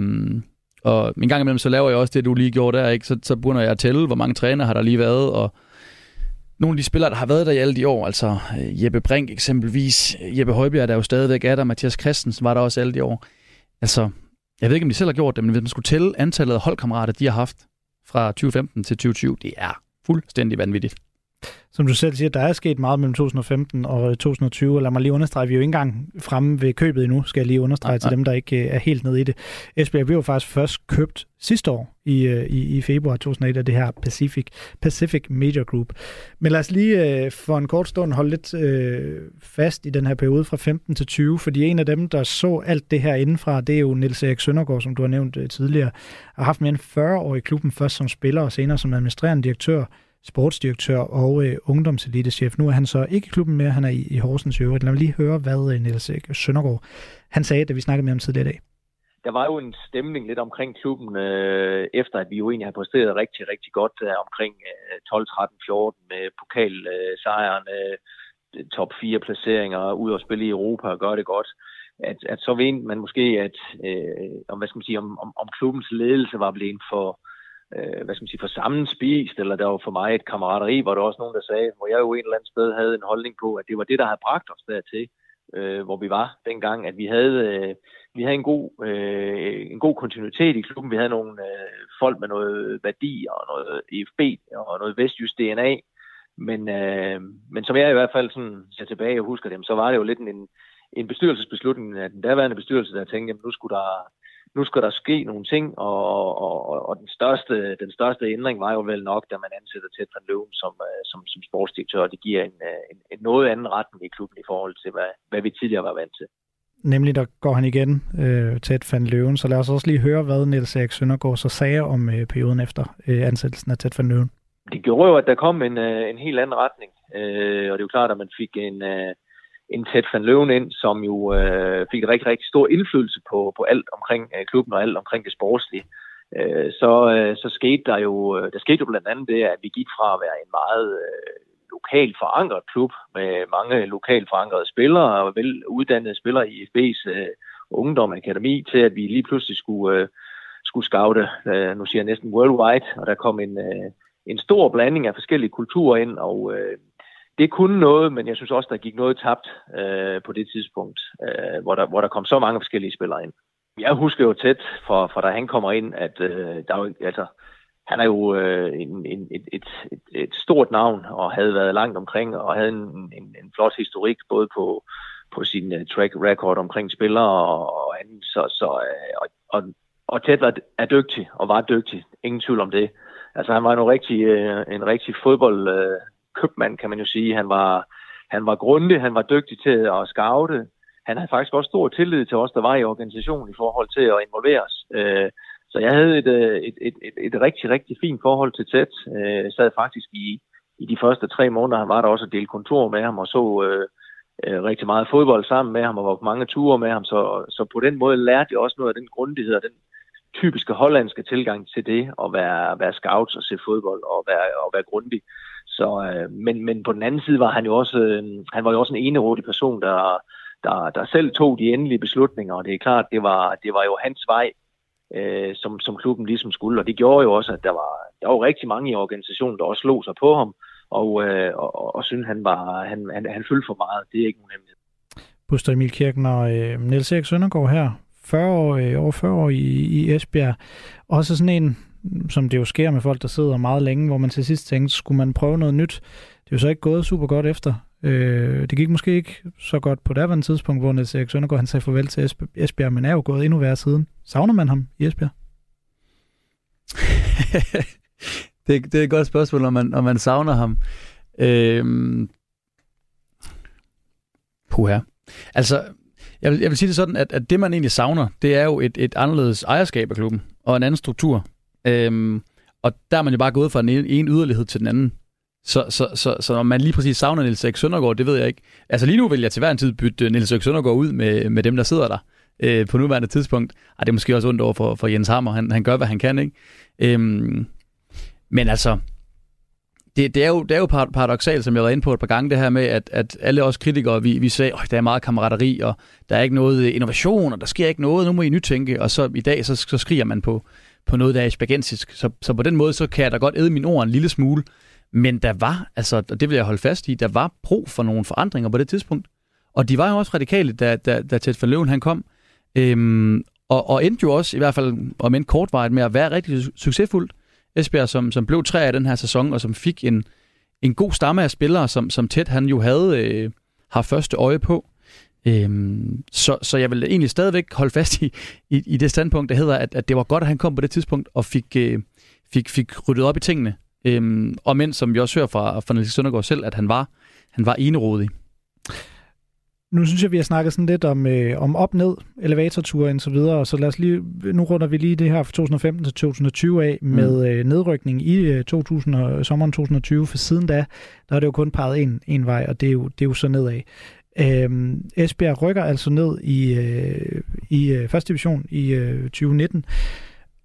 B: og en gang imellem, så laver jeg også det, du lige gjorde der, ikke? Så, så begynder jeg at tælle, hvor mange træner har der lige været, og nogle af de spillere, der har været der i alle de år, altså øh, Jeppe Brink eksempelvis, øh, Jeppe Højbjerg, der jo stadigvæk er der, Mathias Christensen var der også alle de år. Altså, jeg ved ikke, om de selv har gjort det, men hvis man skulle tælle antallet af holdkammerater, de har haft fra 2015 til 2020, det er fuldstændig vanvittigt
A: som du selv siger, der er sket meget mellem 2015 og 2020, lad mig lige understrege, vi er jo ikke engang fremme ved købet endnu, skal jeg lige understrege ja, til dem, der ikke øh, er helt nede i det. Esbjerg blev jo faktisk først købt sidste år i, øh, i, i februar 2001 af det her Pacific, Pacific Media Group. Men lad os lige øh, for en kort stund holde lidt øh, fast i den her periode fra 15 til 20, fordi en af dem, der så alt det her indenfra, det er jo Niels Erik Søndergaard, som du har nævnt øh, tidligere, har haft mere end 40 år i klubben, først som spiller og senere som administrerende direktør sportsdirektør og øh, ungdomselitechef. Nu er han så ikke i klubben mere, han er i, i Horsens øvrigt. Lad mig lige høre, hvad øh, Niels Søndergaard han sagde, da vi snakkede med ham tidligere i dag.
D: Der var jo en stemning lidt omkring klubben, øh, efter at vi jo egentlig har præsteret rigtig, rigtig godt øh, omkring øh, 12, 13, 14 med pokalsejren, øh, top 4 placeringer, ud og spille i Europa og gøre det godt. At, at så mente man måske, at øh, om, hvad skal man sige, om, om, om klubbens ledelse var blevet for, øh, hvad skal man sige, for sammenspist, eller der var for mig et kammerateri, hvor der også nogen, der sagde, hvor jeg jo et eller andet sted havde en holdning på, at det var det, der havde bragt os dertil, øh, hvor vi var dengang, at vi havde, øh, vi havde en, god, øh, en god kontinuitet i klubben. Vi havde nogle øh, folk med noget værdi og noget EFB og noget vestjysk DNA. Men, øh, men som jeg i hvert fald sådan ser tilbage og husker dem, så var det jo lidt en, en bestyrelsesbeslutning af den daværende bestyrelse, der tænkte, at nu skulle der nu skal der ske nogle ting, og, og, og den, største, den største ændring var jo vel nok, da man ansætter Ted van Løven som, øh, som, som sportsdirektør. Det giver en, øh, en, en noget anden retning i klubben i forhold til, hvad, hvad vi tidligere var vant til.
A: Nemlig, der går han igen, øh, Ted van Løven. Så lad os også lige høre, hvad Niels Erik Søndergaard så sagde om øh, perioden efter øh, ansættelsen af Ted van Løven.
D: Det gjorde jo, at der kom en, øh, en helt anden retning. Øh, og det er jo klart, at man fik en... Øh, en Ted van Løven ind, som jo øh, fik en rigtig, rigtig stor indflydelse på, på alt omkring øh, klubben og alt omkring det sportslige. Øh, så, øh, så skete der jo, øh, der skete jo blandt andet det, at vi gik fra at være en meget øh, lokalt forankret klub med mange lokalt forankrede spillere og veluddannede spillere i FB's øh, ungdom akademi til, at vi lige pludselig skulle, øh, skulle scoute, øh, nu siger jeg næsten worldwide, og der kom en, øh, en stor blanding af forskellige kulturer ind, og øh, det kunne noget, men jeg synes også, der gik noget tabt øh, på det tidspunkt, øh, hvor, der, hvor der kom så mange forskellige spillere ind. Jeg husker jo tæt, for, for da han kommer ind, at øh, der jo, altså, han er jo øh, en, en, et, et, et, et stort navn, og havde været langt omkring, og havde en, en, en flot historik, både på, på sin uh, track record omkring spillere og, og andet. Så, så, øh, og, og, og Ted var, er dygtig, og var dygtig. Ingen tvivl om det. Altså, han var en rigtig, øh, en rigtig fodbold, øh, købmand, kan man jo sige. Han var, han var grundig, han var dygtig til at scoute. Han havde faktisk også stor tillid til os, der var i organisationen i forhold til at involvere os. Øh, så jeg havde et, øh, et, et, et, et rigtig, rigtig fint forhold til Ted. Jeg sad faktisk i, i de første tre måneder, han var der også at dele kontor med ham og så øh, øh, rigtig meget fodbold sammen med ham og var på mange ture med ham. Så, så på den måde lærte jeg også noget af den grundighed og den typiske hollandske tilgang til det at være, være scout og se fodbold og være, og være grundig. Så, øh, men, men på den anden side var han jo også, øh, han var jo også en enerådig person, der, der, der selv tog de endelige beslutninger, og det er klart, det var, det var jo hans vej, øh, som, som klubben ligesom skulle, og det gjorde jo også, at der var, der var rigtig mange i organisationen, der også slog sig på ham, og, øh, og, og, og synes han var, han, han, han fyldte for meget. Det er ikke nogen hemmelighed.
A: Buster Emil Kirken og øh, Niels Erik Søndergaard her, 40 år, øh, over 40 år i, i Esbjerg. Også sådan en, som det jo sker med folk, der sidder meget længe, hvor man til sidst tænkte, skulle man prøve noget nyt? Det er jo så ikke gået super godt efter. Øh, det gik måske ikke så godt på daværende tidspunkt, hvor Niels Erik Søndergaard han sagde farvel til Esbjerg, men er jo gået endnu værre siden. Savner man ham i Esbjerg?
B: det, det er et godt spørgsmål, om man, om man savner ham. Øhm... Puha. Altså, jeg vil, jeg vil sige det sådan, at, at det man egentlig savner, det er jo et, et anderledes ejerskab af klubben, og en anden struktur. Øhm, og der er man jo bare gået fra den ene, ene yderlighed til den anden. Så, så, så, så når man lige præcis savner Niels Erik Søndergaard, det ved jeg ikke. Altså lige nu vil jeg til hver en tid bytte øh, Niels Erik Søndergaard ud med, med dem, der sidder der øh, på nuværende tidspunkt. Ej, det er måske også ondt over for, for Jens Hammer. Han, han gør, hvad han kan, ikke? Øhm, men altså, det, det, er jo, det er jo paradoxalt, som jeg var inde på et par gange, det her med, at, at alle os kritikere, vi, vi sagde, at der er meget kammerateri, og der er ikke noget innovation, og der sker ikke noget, nu må I nytænke, og så i dag, så, så skriger man på, på noget, der er spagensisk. Så, så på den måde, så kan jeg da godt æde min ord en lille smule, men der var, altså, og det vil jeg holde fast i, der var brug for nogle forandringer på det tidspunkt. Og de var jo også radikale, da, da, da Ted van Løven han kom. Øhm, og, og endte jo også, i hvert fald om end kortvarigt, med at være rigtig succesfuldt. Esbjerg, som, som blev tre af den her sæson, og som fik en, en god stamme af spillere, som, som Ted han jo havde øh, har første øje på. Øhm, så, så jeg vil egentlig stadigvæk holde fast i, i, i det standpunkt, der hedder, at, at det var godt, at han kom på det tidspunkt og fik, øh, fik, fik ryddet op i tingene. Øhm, og mens, som vi også hører fra, fra Niels Søndergaard selv, at han var, han var enerodig.
A: Nu synes jeg, vi har snakket sådan lidt om, øh, om op-ned, elevatorture og så videre, så lad os lige, nu runder vi lige det her fra 2015 til 2020 af med mm. øh, nedrykning i øh, 2000 og, sommeren 2020, for siden da, der er det jo kun peget en, en vej, og det er jo, det er jo så nedad. Øhm, Esbjerg rykker altså ned i, øh, i øh, første division i øh, 2019.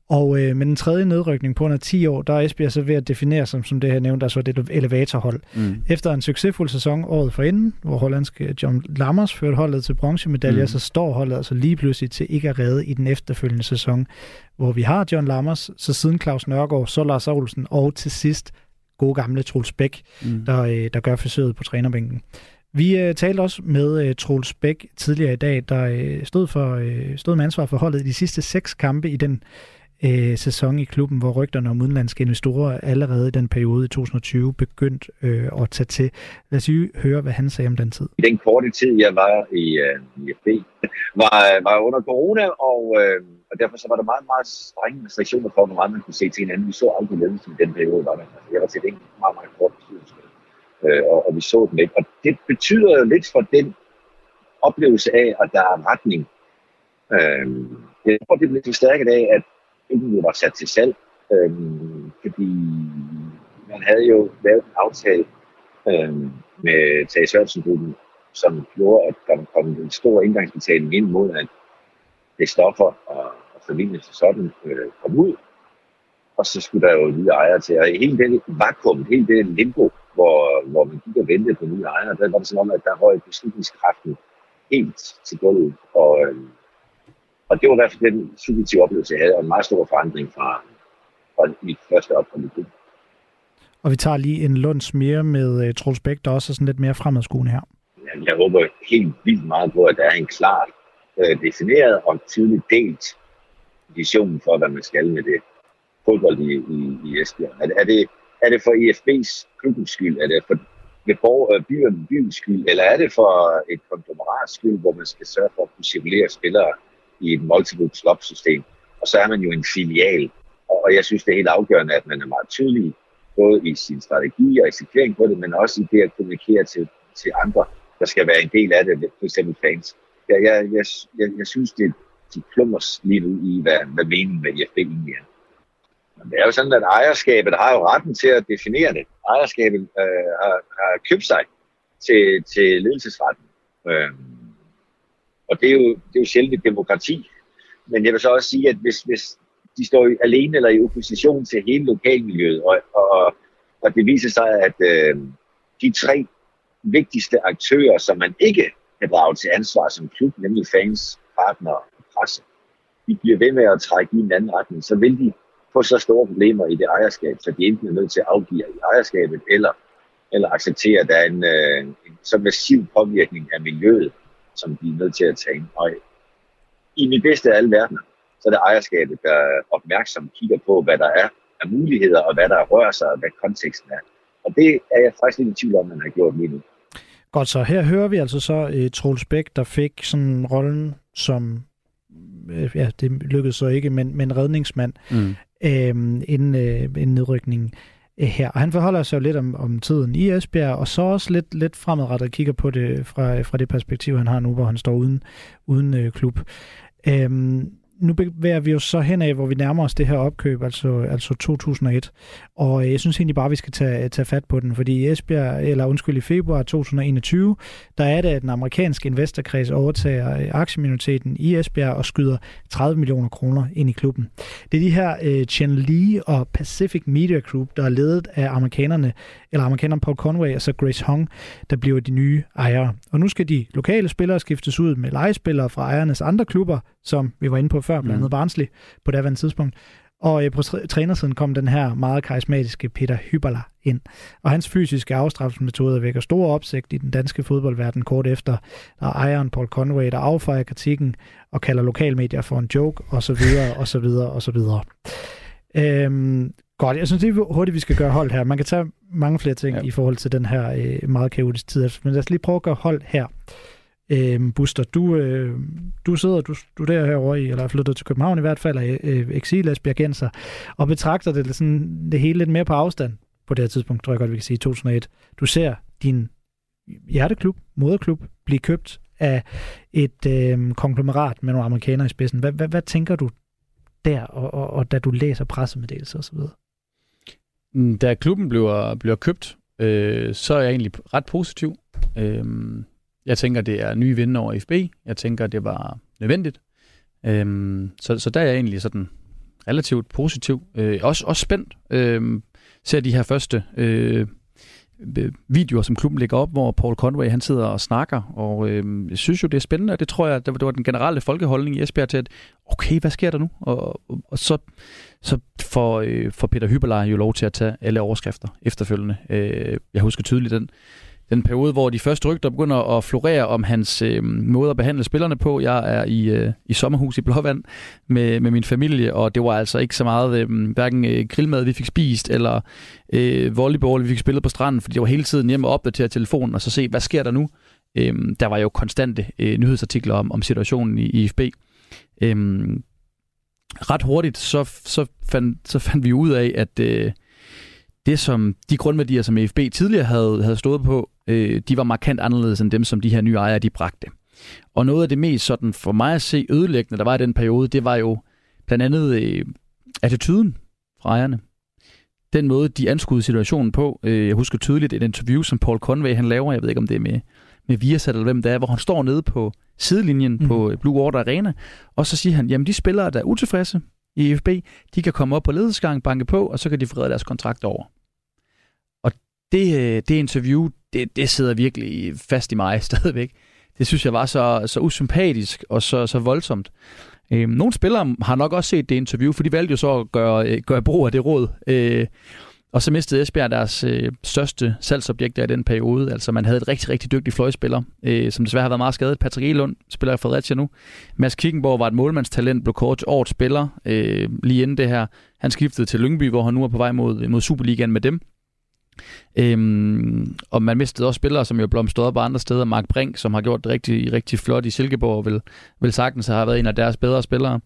A: Og øh, med den tredje nedrykning på under 10 år, der er Esbjerg så ved at definere som, som det her nævnt, altså det elevatorhold. Mm. Efter en succesfuld sæson året forinden, hvor hollandske John Lammers førte holdet til bronzemedaljer, mm. så står holdet altså lige pludselig til ikke at redde i den efterfølgende sæson, hvor vi har John Lammers, så siden Claus Nørgaard, så Lars Olsen, og til sidst gode gamle Troels Bæk, mm. der, øh, der gør forsøget på trænerbænken. Vi øh, talte også med øh, Troels Bæk tidligere i dag, der øh, stod, for, øh, stod med ansvar for holdet i de sidste seks kampe i den øh, sæson i klubben, hvor rygterne om udenlandske investorer allerede i den periode i 2020 begyndte øh, at tage til. Lad os lige høre, hvad han sagde om den tid.
E: I den korte tid, jeg var i, øh, i FB, var, var under corona, og, øh, og derfor så var der meget, meget strenge restriktioner for, hvor meget man kunne se til hinanden. Vi så aldrig ledelsen i den periode, var der. Altså, jeg var til en meget, meget kort bestyrelse, øh, og, og vi så den ikke. Og det betyder jo lidt for den oplevelse af, at der er retning. Øh, jeg tror, det lidt forstærket af, at jo var sat til salg, øh, fordi man havde jo lavet en aftale øh, med Tage Sørensen som gjorde, at der kom en stor indgangsbetaling ind mod, at det stoffer og, og familien til sådan øh, kom ud. Og så skulle der jo nye ejere til. Og hele det vakuum, hele det limbo, hvor, hvor man gik og ventede på nye ejere, der var det som om, at der røg beslutningskraften helt til gulvet. Og, øh, og det var i hvert fald den subjektive oplevelse, jeg havde, og en meget stor forandring fra, fra mit første ophold i klubben.
A: Og vi tager lige en lunds mere med uh, Troels Bæk, der også er sådan lidt mere fremadskuende her.
E: Jeg håber helt vildt meget på, at der er en klar, uh, defineret og tydeligt delt vision for, hvad man skal med det fodbold i, i, i Esbjerg. Er, er, det, er det for IFB's klubbens skyld? Er det for ved borg, øh, byens, byens skyld? Eller er det for et konglomerats skyld, hvor man skal sørge for at kunne cirkulere spillere i et multiple club system. Og så er man jo en filial. Og jeg synes, det er helt afgørende, at man er meget tydelig, både i sin strategi og eksekvering på det, men også i det at kommunikere til, til andre, der skal være en del af det, for fans. Jeg, jeg, jeg, jeg, jeg synes, det de klummer lige nu i, hvad, hvad meningen med IFB egentlig er. Men det er jo sådan, at ejerskabet har jo retten til at definere det. Ejerskabet øh, har, har købt sig til, til ledelsesretten. Øh, og det er jo, det er jo sjældent demokrati. Men jeg vil så også sige, at hvis, hvis de står alene eller i opposition til hele lokalmiljøet, og, og, og det viser sig, at øh, de tre vigtigste aktører, som man ikke kan drage til ansvar som klub, nemlig fans, partnere og presse, de bliver ved med at trække i en anden retning, så vil de få så store problemer i det ejerskab, så de enten er nødt til at afgive i ejerskabet, eller, eller acceptere, at der er en, øh, en så massiv påvirkning af miljøet, som de er nødt til at tage ind. Og i min bedste af alle verdener, så er det ejerskabet, der opmærksomt kigger på, hvad der er af muligheder, og hvad der rører sig, og hvad konteksten er. Og det er jeg faktisk lidt i tvivl om, man har gjort lige nu.
A: Godt, så her hører vi altså så uh, Troels Bæk, der fik sådan rollen som, uh, ja, det lykkedes så ikke, men, men redningsmand mm. uh, inden, uh, inden nedrykningen uh, her. Og han forholder sig jo lidt om, om tiden i Esbjerg, og så også lidt, lidt fremadrettet kigger på det fra, fra det perspektiv, han har nu, hvor han står uden, uden uh, klub. Uh, nu bevæger vi jo så hen af, hvor vi nærmer os det her opkøb, altså, altså 2001. Og øh, jeg synes egentlig bare, at vi skal tage, øh, tage fat på den, fordi i Esbjerg, eller undskyld, i februar 2021, der er det, at den amerikanske investorkreds overtager øh, aktieminoriteten i Esbjerg og skyder 30 millioner kroner ind i klubben. Det er de her uh, Chen Li og Pacific Media Group, der er ledet af amerikanerne, eller amerikaneren Paul Conway og så Grace Hong, der bliver de nye ejere. Og nu skal de lokale spillere skiftes ud med legespillere fra ejernes andre klubber, som vi var inde på før, blandt andet mm. Barnsley på det andet tidspunkt. Og øh, på trænersiden kom den her meget karismatiske Peter Hyberla ind. Og hans fysiske afstraffelsesmetode vækker stor opsigt i den danske fodboldverden kort efter, der er ejeren Paul Conway, der affejer kritikken og kalder lokalmedier for en joke, og så videre, og så videre, og så videre. Øhm, godt, jeg synes, det er hurtigt, vi skal gøre hold her. Man kan tage mange flere ting ja. i forhold til den her øh, meget kaotiske tid, men lad os lige prøve at gøre hold her. Øh, Buster, du, øh, du sidder, du studerer herovre i, eller er flyttet til København i hvert fald, og øh, eksil og betragter det, sådan, det hele lidt mere på afstand på det her tidspunkt, tror jeg godt, vi kan sige, 2001. Du ser din hjerteklub, moderklub, blive købt af et øh, konglomerat med nogle amerikanere i spidsen. Hvad, hvad, hvad tænker du der, og, og, og da du læser pressemeddelelser osv.?
B: Mm, da klubben bliver, bliver købt, øh, så er jeg egentlig ret positiv. Øh, jeg tænker, det er nye vinder over FB. Jeg tænker, det var nødvendigt. Øhm, så, så der er jeg egentlig sådan relativt positiv. Øh, også, også spændt. Øh, ser de her første øh, videoer, som klubben lægger op, hvor Paul Conway han sidder og snakker, og øh, jeg synes jo, det er spændende, og det tror jeg, det var den generelle folkeholdning i Esbjerg til, at okay, hvad sker der nu? Og, og, og så, så får, øh, får Peter Hyberlein jo lov til at tage alle overskrifter efterfølgende. Øh, jeg husker tydeligt den den periode, hvor de første rygter begynder at florere om hans øh, måde at behandle spillerne på. Jeg er i, øh, i sommerhus i Blåvand med, med min familie, og det var altså ikke så meget øh, hverken øh, grillmad, vi fik spist, eller øh, volleyball, vi fik spillet på stranden, fordi det var hele tiden hjemme og opdatere telefonen, og så se, hvad sker der nu? Øh, der var jo konstante øh, nyhedsartikler om, om situationen i, i IFB. Øh, ret hurtigt, så, så, fandt, så fandt vi ud af, at... Øh, det som de grundværdier, som EFB tidligere havde, havde stået på, øh, de var markant anderledes end dem, som de her nye ejere, de bragte. Og noget af det mest sådan for mig at se ødelæggende, der var i den periode, det var jo blandt andet øh, attityden fra ejerne. Den måde, de anskuede situationen på. Øh, jeg husker tydeligt et interview, som Paul Conway han laver, jeg ved ikke om det er med, med Viasat eller hvem det er, hvor han står nede på sidelinjen mm. på Blue Water Arena, og så siger han, jamen de spillere, der er utilfredse i FB, de kan komme op på ledelsesgang, banke på, og så kan de frede deres kontrakt over det, øh, det interview, det, det sidder virkelig fast i mig stadigvæk. Det synes jeg var så, så usympatisk og så, så voldsomt. Øh, nogle spillere har nok også set det interview, for de valgte jo så at gøre, øh, gøre brug af det råd. Øh, og så mistede Esbjerg deres øh, største salgsobjekter i den periode. Altså man havde et rigtig, rigtig dygtig fløjspiller, øh, som desværre har været meget skadet. Patrick Elund spiller i Fredericia nu. Mads Kickenborg var et målmandstalent, blev kort årets spiller øh, lige inden det her. Han skiftede til Lyngby, hvor han nu er på vej mod, mod Superligaen med dem. Øhm, og man mistede også spillere, som jo blomstrede op andre steder. Mark Brink, som har gjort det rigtig, rigtig flot i Silkeborg, vil, vil sagtens have været en af deres bedre spillere.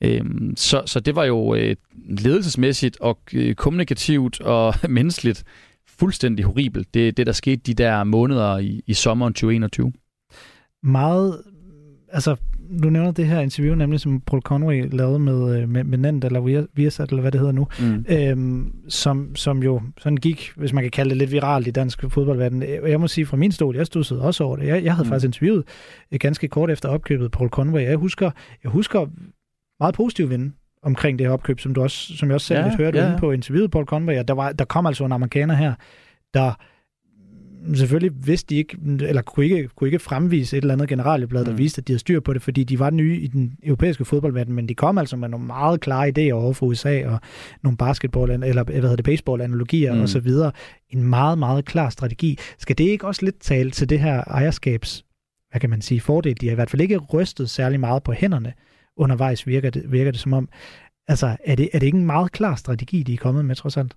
B: Øhm, så, så det var jo øh, ledelsesmæssigt og øh, kommunikativt og menneskeligt fuldstændig horribelt, det, det der skete de der måneder i, i sommeren 2021.
A: Meget, altså du nævner det her interview, nemlig som Paul Conway lavede med, øh, med, med Nant, eller Viasat, eller hvad det hedder nu, mm. øhm, som, som jo sådan gik, hvis man kan kalde det lidt viralt i dansk fodboldverden. Jeg må sige, fra min stol, jeg stod også over det. Jeg, jeg havde mm. faktisk interviewet øh, ganske kort efter opkøbet Paul Conway. Jeg husker, jeg husker meget positiv vinde omkring det her opkøb, som du også, som jeg også selv ja, lidt hørte ja. inde på interviewet Paul Conway, og der, var, der kom altså en amerikaner her, der selvfølgelig vidste de ikke, eller kunne ikke, kunne ikke fremvise et eller andet generalblad, der mm. viste, at de havde styr på det, fordi de var nye i den europæiske fodboldverden, men de kom altså med nogle meget klare idéer over for USA, og nogle basketball, eller hvad hedder det, baseball-analogier mm. og så videre. En meget, meget klar strategi. Skal det ikke også lidt tale til det her ejerskabs, hvad kan man sige, fordel? De har i hvert fald ikke rystet særlig meget på hænderne undervejs, virker det, virker det som om. Altså, er det, er det ikke en meget klar strategi, de er kommet med, trods alt?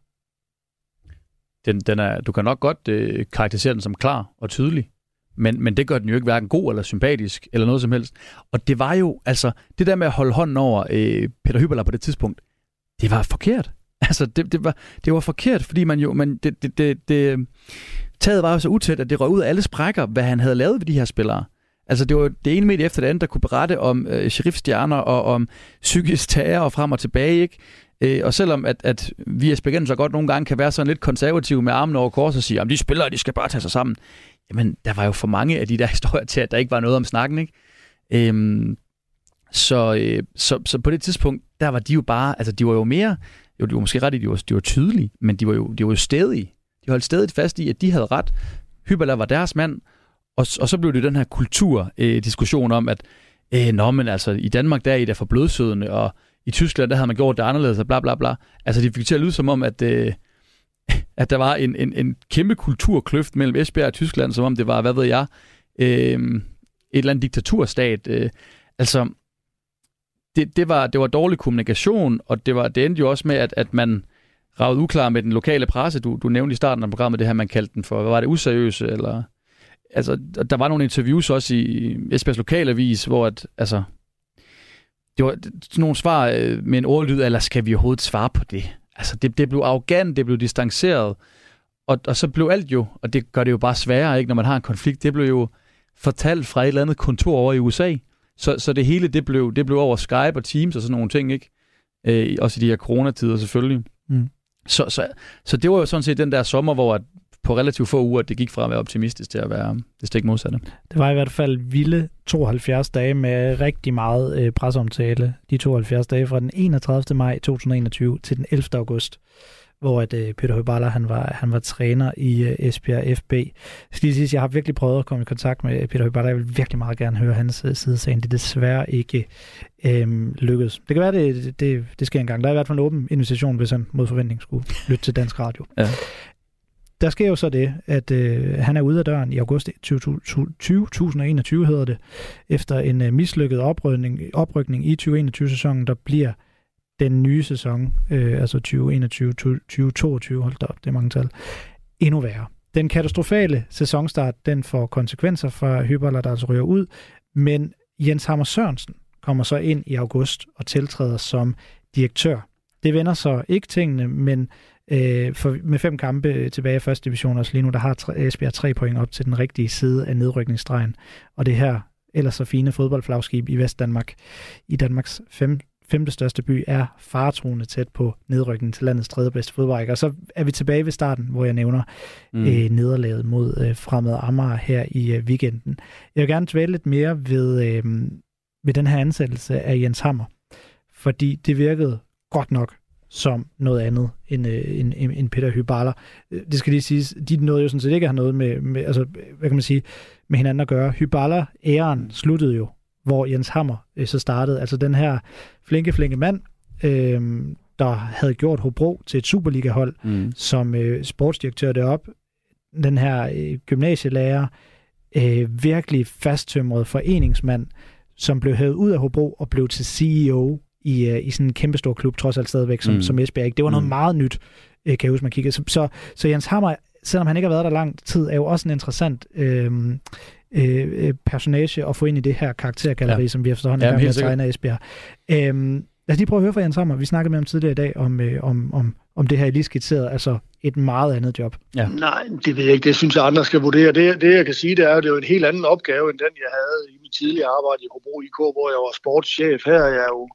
B: Den, den er, du kan nok godt øh, karakterisere den som klar og tydelig, men, men det gør den jo ikke hverken god eller sympatisk eller noget som helst. Og det var jo, altså, det der med at holde hånden over øh, Peter Hyberler på det tidspunkt, det var forkert. Altså, det, det, var, det var forkert, fordi man jo, man, det, det, det, det, taget var jo så utæt, at det røg ud af alle sprækker, hvad han havde lavet ved de her spillere. Altså, det var det ene medie efter det andet, der kunne berette om øh, sheriffstjerner og om psykisk tager og frem og tilbage, ikke? Øh, og selvom at, at vi er så godt nogle gange kan være sådan lidt konservative med armen over kors og sige, at de spillere, de skal bare tage sig sammen. Jamen, der var jo for mange af de der historier til, at der ikke var noget om snakken, ikke? Øhm, så, øh, så, så på det tidspunkt, der var de jo bare, altså de var jo mere, jo de var måske ret i, de var, de var tydelige, men de var jo, de var jo stedige. De holdt stedigt fast i, at de havde ret. Hyberla var deres mand, og, og så blev det den her kulturdiskussion øh, om, at øh, nå, men altså, i Danmark der er I der for blødsødende, og i Tyskland, der havde man gjort det anderledes, og bla bla bla. Altså, de fik til at lyde som om, at, øh, at der var en, en, en kæmpe kulturkløft mellem Esbjerg og Tyskland, som om det var, hvad ved jeg, øh, et eller andet diktaturstat. Øh, altså, det, det, var, det var dårlig kommunikation, og det, var, det endte jo også med, at, at man ravede uklar med den lokale presse. Du, du nævnte i starten af programmet det her, man kaldte den for, hvad var det, useriøse, eller... Altså, der var nogle interviews også i Esbjergs lokalavis, hvor at, altså, det var sådan nogle svar øh, med en ordlyd, eller skal vi overhovedet svare på det? Altså, det, det blev arrogant, det blev distanceret, og, og så blev alt jo, og det gør det jo bare sværere, ikke, når man har en konflikt, det blev jo fortalt fra et eller andet kontor over i USA. Så, så det hele, det blev, det blev over Skype og Teams og sådan nogle ting, ikke? Øh, også i de her coronatider selvfølgelig. Mm. Så, så, så det var jo sådan set den der sommer, hvor at på relativt få uger, det gik fra at være optimistisk til at være det stik modsatte.
A: Det var i hvert fald vilde 72 dage med rigtig meget øh, presseomtale. De 72 dage fra den 31. maj 2021 til den 11. august hvor at, øh, Peter Høballer, han var, han var træner i øh, Esbjerg FB. Jeg skal lige sige, at jeg har virkelig prøvet at komme i kontakt med Peter Høballer. Jeg vil virkelig meget gerne høre hans øh, side sagen. Det er desværre ikke øh, lykkedes. Det kan være, det, det, det sker engang. Der er i hvert fald en åben invitation, hvis han mod forventning skulle lytte til Dansk Radio. Ja der sker jo så det, at øh, han er ude af døren i august 2021, hedder det, efter en øh, mislykket oprykning, oprykning i 2021-sæsonen, der bliver den nye sæson, øh, altså 2021-2022, hold da op, det er mange tal, endnu værre. Den katastrofale sæsonstart, den får konsekvenser for Hyberler, der altså ryger ud, men Jens Hammer Sørensen kommer så ind i august og tiltræder som direktør. Det vender så ikke tingene, men Øh, for med fem kampe tilbage i første division, også lige nu, der har Esbjerg tre point op til den rigtige side af nedrykningsstregen. Og det her ellers så fine fodboldflagskib i Vestdanmark, i Danmarks fem, femte største by, er faretroende tæt på nedrykningen til landets tredje bedste fodboldrække. Og så er vi tilbage ved starten, hvor jeg nævner mm. øh, nederlaget mod øh, fremad Amager her i øh, weekenden. Jeg vil gerne dvæle lidt mere ved, øh, ved den her ansættelse af Jens Hammer, fordi det virkede godt nok som noget andet end, øh, end, end Peter Hybaler. Det skal lige siges, de nåede jo sådan set ikke at have noget med, med, altså, hvad kan man sige, med hinanden at gøre. Hybaler æren sluttede jo, hvor Jens Hammer øh, så startede. Altså den her flinke, flinke mand, øh, der havde gjort Hobro til et Superliga-hold mm. som øh, sportsdirektør deroppe. Den her øh, gymnasielærer, øh, virkelig fasttømret foreningsmand, som blev hævet ud af Hobro og blev til CEO i, uh, i sådan en kæmpestor klub, trods alt stadigvæk, som, mm. som Esbjerg ikke. Det var noget mm. meget nyt, uh, kan jeg huske, man kiggede. Så, så, så Jens Hammer, selvom han ikke har været der lang tid, er jo også en interessant øh, øh, personage at få ind i det her karaktergalleri, ja. som vi efterhånden ja, med at tegne af Esbjerg. Øh, lad os lige prøve at høre fra Jens Hammer. Vi snakkede med ham tidligere i dag om, øh, om, om, om det her, I lige skitseret, altså et meget andet job.
F: Ja. Nej, det ved jeg ikke. Det synes jeg, andre skal vurdere. Det, det jeg kan sige, det er, at det er jo en helt anden opgave, end den, jeg havde i mit tidligere arbejde i Hobro IK, hvor jeg var sportschef. Her er jeg jo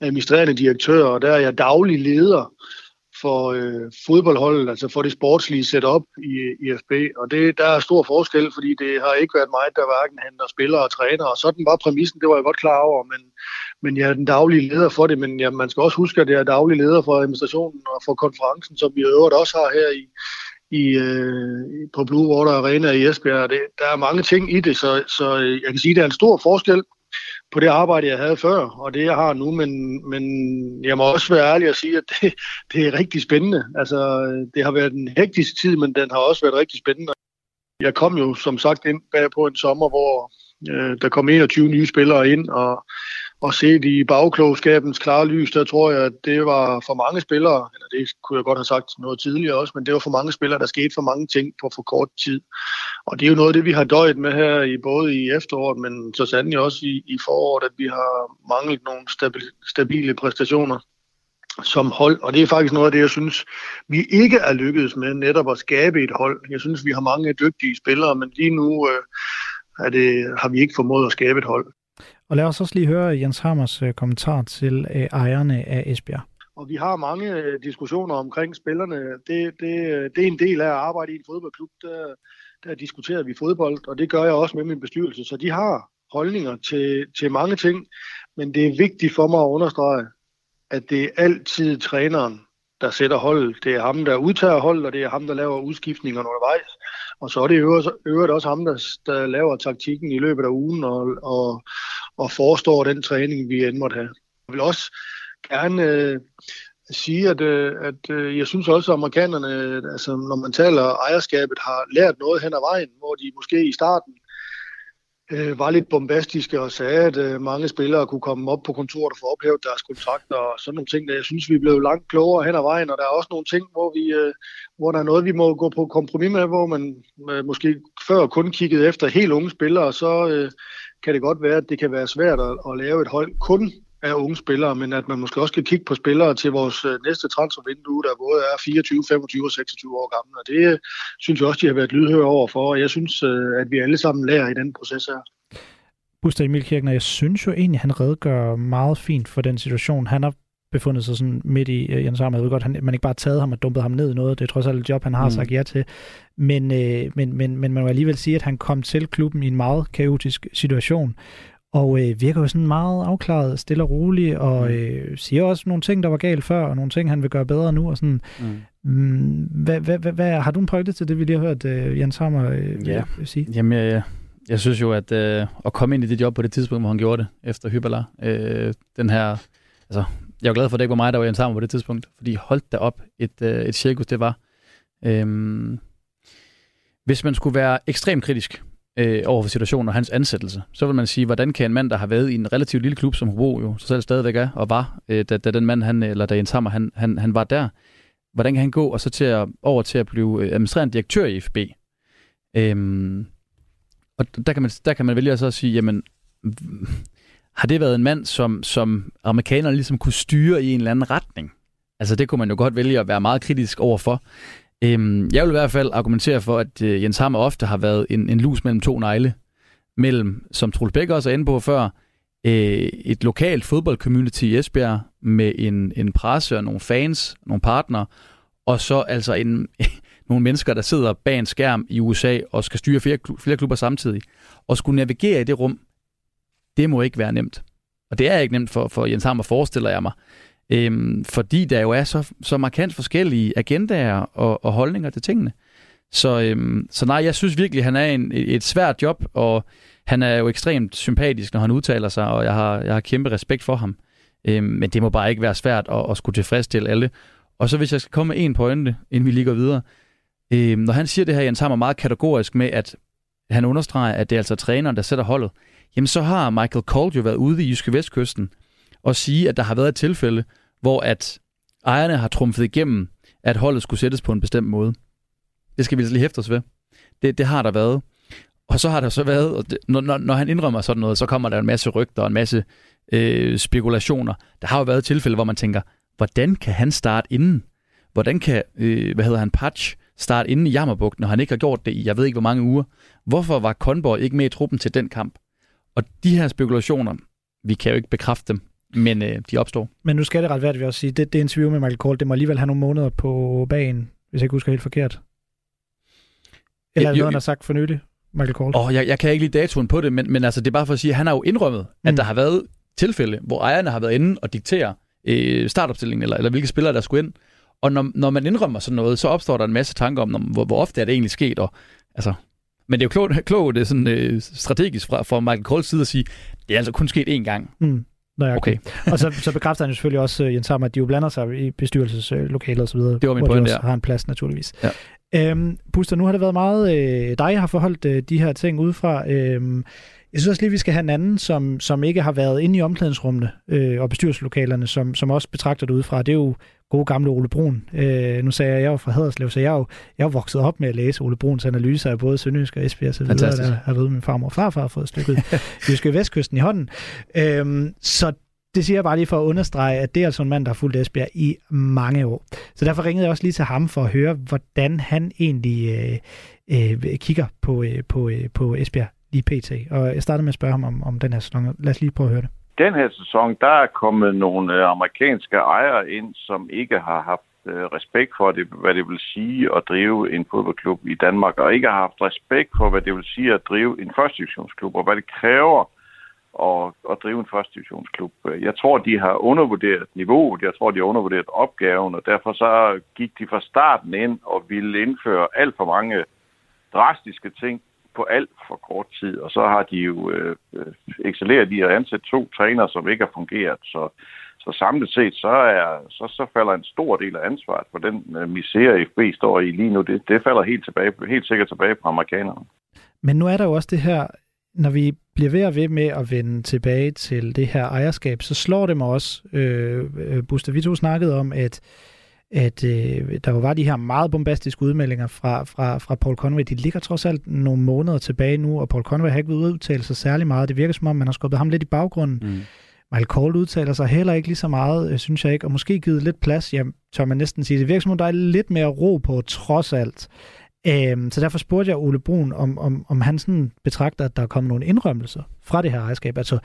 F: administrerende direktør, og der er jeg daglig leder for øh, fodboldholdet, altså for det sportslige setup i, i FB. Og det, der er stor forskel, fordi det har ikke været mig, der hverken henter spillere og træner. Og sådan var præmissen, det var jeg godt klar over, men, men jeg er den daglige leder for det. Men ja, man skal også huske, at jeg er daglig leder for administrationen og for konferencen, som vi øvrigt også har her i, i, øh, på Blue Water Arena i Esbjerg. Det, der er mange ting i det, så, så øh, jeg kan sige, at der er en stor forskel på det arbejde, jeg havde før, og det, jeg har nu, men, men jeg må også være ærlig og sige, at det, det er rigtig spændende. Altså, det har været en hektisk tid, men den har også været rigtig spændende. Jeg kom jo som sagt ind bag på en sommer, hvor øh, der kom 21 nye spillere ind, og, og set i bagklogskabens klare lys, der tror jeg, at det var for mange spillere, eller det kunne jeg godt have sagt noget tidligere også, men det var for mange spillere, der skete for mange ting på for kort tid. Og det er jo noget af det, vi har døjet med her, i både i efteråret, men så sandelig også i, i foråret, at vi har manglet nogle stabile, stabile præstationer som hold. Og det er faktisk noget af det, jeg synes, vi ikke er lykkedes med netop at skabe et hold. Jeg synes, vi har mange dygtige spillere, men lige nu øh, er det, har vi ikke formået at skabe et hold.
A: Og lad os også lige høre Jens Hammers øh, kommentar til øh, ejerne af Esbjerg.
F: Og vi har mange øh, diskussioner omkring spillerne. Det, det, det er en del af at arbejde i en fodboldklub. Der, der diskuterer vi fodbold, og det gør jeg også med min bestyrelse. Så de har holdninger til, til mange ting, men det er vigtigt for mig at understrege, at det er altid træneren, der sætter holdet. Det er ham, der udtager holdet, og det er ham, der laver udskiftninger undervejs. Og så er det øvrigt også ham, der, der laver taktikken i løbet af ugen og, og, og forestår den træning, vi end måtte have. Jeg vil også gerne øh, sige, at, øh, at øh, jeg synes også, at amerikanerne, øh, altså, når man taler ejerskabet, har lært noget hen ad vejen, hvor de måske i starten øh, var lidt bombastiske og sagde, at øh, mange spillere kunne komme op på kontoret og få ophævet deres kontrakter og sådan nogle ting. Der jeg synes, vi blev langt klogere hen ad vejen, og der er også nogle ting, hvor, vi, øh, hvor der er noget, vi må gå på kompromis med, hvor man øh, måske før kun kiggede efter helt unge spillere, så øh, kan det godt være, at det kan være svært at, at lave et hold kun af unge spillere, men at man måske også skal kigge på spillere til vores øh, næste transfervindue, der både er 24, 25 og 26 år gamle. Og det øh, synes jeg også, de har været lydhøre over for, og jeg synes, øh, at vi alle sammen lærer i den proces her.
A: Buster Emil Kirkner, jeg synes jo egentlig, han redegør meget fint for den situation. Han har befundet sig sådan midt i Jens Hammer. Jeg ved godt, han, man ikke bare taget ham og dumpet ham ned i noget. Det er trods alt et job, han har mm. sagt ja til. Men, øh, men, men, men man må alligevel sige, at han kom til klubben i en meget kaotisk situation og øh, virker jo sådan meget afklaret, stille og rolig, og mm. øh, siger også nogle ting, der var galt før, og nogle ting, han vil gøre bedre nu, og sådan. Mm. Mm, hvad, hvad, hvad, hvad, har du en pointe til det, vi lige har hørt øh, Jens Hammer øh, ja. sige?
B: Jamen, jeg, jeg synes jo, at øh, at komme ind i det job på det tidspunkt, hvor han gjorde det, efter Hybala, øh, den her, altså, jeg er glad for, at det ikke var mig, der var i sammen på det tidspunkt, fordi holdt da op et, øh, et cirkus, det var. Øhm, hvis man skulle være ekstremt kritisk øh, over for situationen og hans ansættelse, så vil man sige, hvordan kan en mand, der har været i en relativt lille klub, som Hobro jo så selv stadigvæk er, og var, øh, da, da den mand, han, eller da Jens Hammer, han, han, han var der, hvordan kan han gå og så til at, over til at blive øh, administrerende direktør i FB? Øhm, og der kan, man, der kan man vælge så sige, jamen, har det været en mand, som, som amerikanerne ligesom kunne styre i en eller anden retning? Altså det kunne man jo godt vælge at være meget kritisk overfor. Øhm, jeg vil i hvert fald argumentere for, at øh, Jens Hammer ofte har været en, en lus mellem to negle. Mellem, som Troels Bæk også er inde på før, øh, et lokalt fodboldcommunity i Esbjerg med en, en presse og nogle fans, nogle partnere, og så altså en, nogle mennesker, der sidder bag en skærm i USA og skal styre flere, flere klubber samtidig. Og skulle navigere i det rum, det må ikke være nemt. Og det er ikke nemt for, for Jens Hammer, forestiller jeg mig. Øhm, fordi der jo er så, så markant forskellige agendaer og, og holdninger til tingene. Så, øhm, så nej, jeg synes virkelig, han er en, et svært job, og han er jo ekstremt sympatisk, når han udtaler sig, og jeg har, jeg har kæmpe respekt for ham. Øhm, men det må bare ikke være svært at, at skulle tilfredsstille alle. Og så hvis jeg skal komme med en pointe, inden vi lige går videre. Øhm, når han siger det her, Jens Hammer, meget kategorisk med, at han understreger, at det er altså træneren, der sætter holdet, jamen så har Michael Cold jo været ude i Jyske Vestkysten og sige, at der har været et tilfælde, hvor at ejerne har trumfet igennem, at holdet skulle sættes på en bestemt måde. Det skal vi altså lige hæfte os ved. Det, det har der været. Og så har der så været, og det, når, når, når han indrømmer sådan noget, så kommer der en masse rygter og en masse øh, spekulationer. Der har jo været tilfælde, hvor man tænker, hvordan kan han starte inden? Hvordan kan, øh, hvad hedder han, Patch starte inden i Jammerbugten, når han ikke har gjort det i, jeg ved ikke hvor mange uger? Hvorfor var Conboy ikke med i truppen til den kamp? Og de her spekulationer, vi kan jo ikke bekræfte dem, men øh, de opstår.
A: Men nu skal det ret værdigt at sige, det, det interview med Michael Kohl, det må alligevel have nogle måneder på banen, hvis jeg ikke husker helt forkert. Eller er det noget, han har sagt for nylig, Michael Kohl?
B: Oh, jeg, jeg kan ikke lige datoen på det, men, men altså, det er bare for at sige, at han har jo indrømmet, mm. at der har været tilfælde, hvor ejerne har været inde og diktere øh, startopstillingen, eller, eller hvilke spillere, der skulle ind. Og når, når man indrømmer sådan noget, så opstår der en masse tanker om, hvor, hvor ofte er det egentlig sket, og altså, men det er jo klogt, klogt det er sådan, øh, strategisk fra, fra Michael Kohl's side at sige, det er altså kun sket én gang.
A: Mm. Okay. og så, så bekræfter han jo selvfølgelig også, uh, Jens Hammer, at de jo blander sig i bestyrelseslokaler osv.
B: Det var min pointe,
A: de også har en plads, naturligvis. Ja. Øhm, Buster, nu har det været meget øh, dig, har forholdt øh, de her ting udefra. Øhm, jeg synes også lige, vi skal have en anden, som, som ikke har været inde i omklædningsrummene øh, og bestyrelseslokalerne, som, som også betragter det udefra. Det er jo gode gamle Ole Brun. Øh, nu sagde jeg, at jeg var fra Haderslev, så jeg er jo, jeg er vokset op med at læse Ole Bruns analyser af både Sønderjysk og Esbjerg, så videre. Der har været min farmor og farfar har fået stykket Jyske Vestkysten i hånden. Øh, så det siger jeg bare lige for at understrege, at det er altså en mand, der har fulgt Esbjerg i mange år. Så derfor ringede jeg også lige til ham for at høre, hvordan han egentlig øh, øh, kigger på, øh, på, øh, på Esbjerg lige pt. Og jeg startede med at spørge ham om, om den her sæson. Lad os lige prøve at høre det.
G: Den her sæson, der er kommet nogle øh, amerikanske ejere ind, som ikke har haft øh, respekt for, det, hvad det vil sige at drive en fodboldklub i Danmark, og ikke har haft respekt for, hvad det vil sige at drive en første divisionsklub, og hvad det kræver at, at drive en første divisionsklub. Jeg tror, de har undervurderet niveauet, jeg tror, de har undervurderet opgaven, og derfor så gik de fra starten ind og ville indføre alt for mange drastiske ting, på alt for kort tid, og så har de jo øh, excelleret i at ansætte to træner, som ikke har fungeret. Så, så samlet set, så, er, så, så falder en stor del af ansvaret for den øh, misere, FB står i lige nu. Det, det falder helt, tilbage, helt sikkert tilbage på amerikanerne.
A: Men nu er der jo også det her, når vi bliver ved og ved med at vende tilbage til det her ejerskab, så slår det mig også, øh, øh Buster, vi to snakkede om, at at øh, der var de her meget bombastiske udmeldinger fra, fra, fra Paul Conway. De ligger trods alt nogle måneder tilbage nu, og Paul Conway har ikke udtalt sig særlig meget. Det virker som om, man har skubbet ham lidt i baggrunden. Mm. Michael Cole udtaler sig heller ikke lige så meget, øh, synes jeg ikke, og måske givet lidt plads, jamen, tør man næsten sige. Det virker som om, der er lidt mere ro på, trods alt. Øhm, så derfor spurgte jeg Ole Brun, om, om, om han sådan betragter, at der er kommet nogle indrømmelser fra det her ejerskab. Altså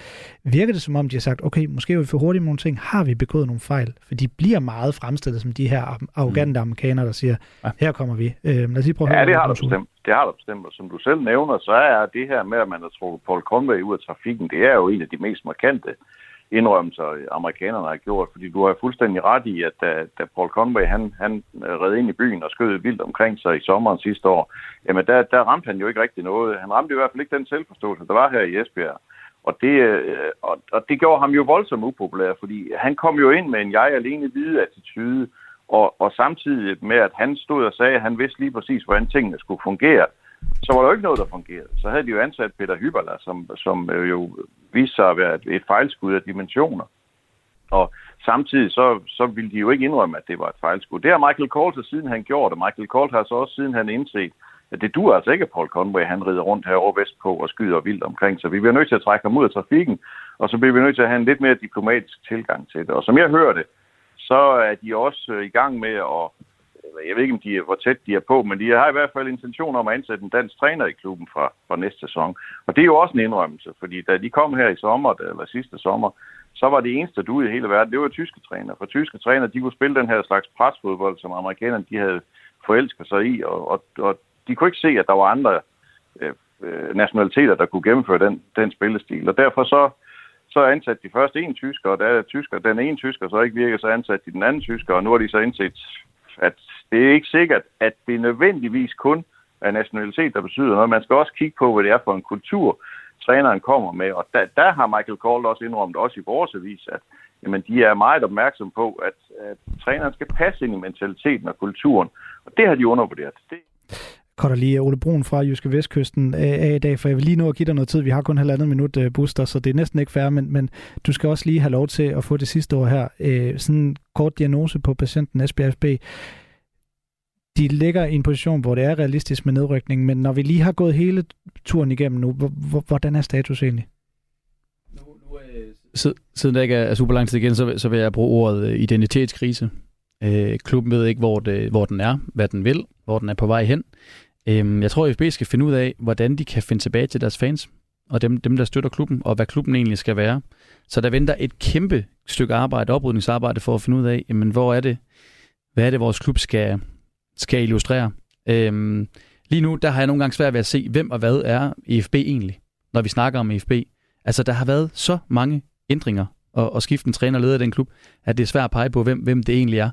A: virker det som om, de har sagt, okay, måske er vi for hurtige med nogle ting, har vi begået nogle fejl? For de bliver meget fremstillet som de her arrogante mm. amerikanere, der siger, her kommer vi. Øhm, lad os lige prøve
G: ja, det har, der bestemt. det har der bestemt. Og som du selv nævner, så er det her med, at man har trukket Paul Conway ud af trafikken, det er jo en af de mest markante indrømmelser, amerikanerne har gjort, fordi du har fuldstændig ret i, at da, da Paul Conway han, han øh, red ind i byen og skød vildt omkring sig i sommeren sidste år, jamen der, der ramte han jo ikke rigtig noget. Han ramte i hvert fald ikke den selvforståelse, der var her i Esbjerg. Og det, øh, og, og det gjorde ham jo voldsomt upopulær, fordi han kom jo ind med en jeg alene hvide attitude, og, og samtidig med, at han stod og sagde, at han vidste lige præcis, hvordan tingene skulle fungere, så var der jo ikke noget, der fungerede. Så havde de jo ansat Peter Hyberla, som, som øh, jo viste sig at være et, fejlskud af dimensioner. Og samtidig så, så ville de jo ikke indrømme, at det var et fejlskud. Det har Michael Colt så siden han gjorde det. Michael Colt har så også siden han indset, at det dur altså ikke, at Paul Conway han rider rundt herovre vestpå og skyder vildt omkring. Så vi bliver nødt til at trække ham ud af trafikken, og så bliver vi nødt til at have en lidt mere diplomatisk tilgang til det. Og som jeg hører det, så er de også øh, i gang med at jeg ved ikke, om de er, hvor tæt de er på, men de har i hvert fald intention om at ansætte en dansk træner i klubben fra, fra næste sæson. Og det er jo også en indrømmelse, fordi da de kom her i sommer, eller sidste sommer, så var det eneste, du ude i hele verden, det var tyske træner. For tyske træner, de kunne spille den her slags presfodbold, som amerikanerne de havde forelsket sig i, og, og, og de kunne ikke se, at der var andre øh, øh nationaliteter, der kunne gennemføre den, den spillestil. Og derfor så, så ansat de først en tysker, og der er tysker, den ene tysker så ikke virker, så ansat de den anden tysker, og nu har de så indset, at det er ikke sikkert, at det nødvendigvis kun er nationalitet, der betyder noget. Man skal også kigge på, hvad det er for en kultur, træneren kommer med. Og der, der har Michael Kohl også indrømt, også i vores avis, at jamen, de er meget opmærksom på, at, at træneren skal passe ind i mentaliteten og kulturen. Og det har de undervurderet. Det
A: Korter lige Ole Brun fra Jyske Vestkysten af i dag, for jeg vil lige nå at give dig noget tid. Vi har kun halvandet minut, øh, Buster, så det er næsten ikke fair, men, men du skal også lige have lov til at få det sidste ord her. Øh, sådan en kort diagnose på patienten SBFB de ligger i en position, hvor det er realistisk med nedrykning, men når vi lige har gået hele turen igennem nu, hvordan er status egentlig? Nu, nu,
B: øh, siden der ikke er super lang tid igen, så, så vil jeg bruge ordet øh, identitetskrise. Øh, klubben ved ikke, hvor, det, hvor den er, hvad den vil, hvor den er på vej hen. Øh, jeg tror, at FB skal finde ud af, hvordan de kan finde tilbage til deres fans, og dem, dem, der støtter klubben, og hvad klubben egentlig skal være. Så der venter et kæmpe stykke arbejde, oprydningsarbejde, for at finde ud af, jamen, hvor er det, hvad er det, vores klub skal, skal illustrere. Øhm, lige nu, der har jeg nogle gange svært ved at se, hvem og hvad er EFB egentlig, når vi snakker om EFB. Altså, der har været så mange ændringer og, og skiften træner og leder af den klub, at det er svært at pege på, hvem, hvem det egentlig er.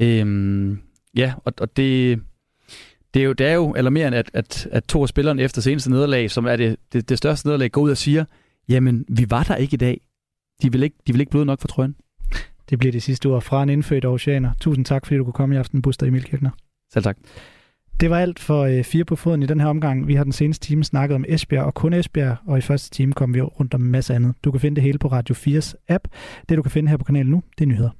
B: Øhm, ja, og, og det, det, er jo, det er jo alarmerende, at, at, at to af spillerne efter seneste nederlag, som er det, det, det største nederlag, går ud og siger, jamen, vi var der ikke i dag. De vil ikke, de vil ikke bløde nok for trøjen.
A: Det bliver det sidste ord fra en indfødt oceaner. Tusind tak, fordi du kunne komme i aften, Buster Emil Kirchner.
B: Selv tak.
A: Det var alt for øh, fire på foden i den her omgang. Vi har den seneste time snakket om Esbjerg og kun Esbjerg, og i første time kom vi rundt om en masse andet. Du kan finde det hele på Radio 4's app. Det du kan finde her på kanalen nu, det er nyheder.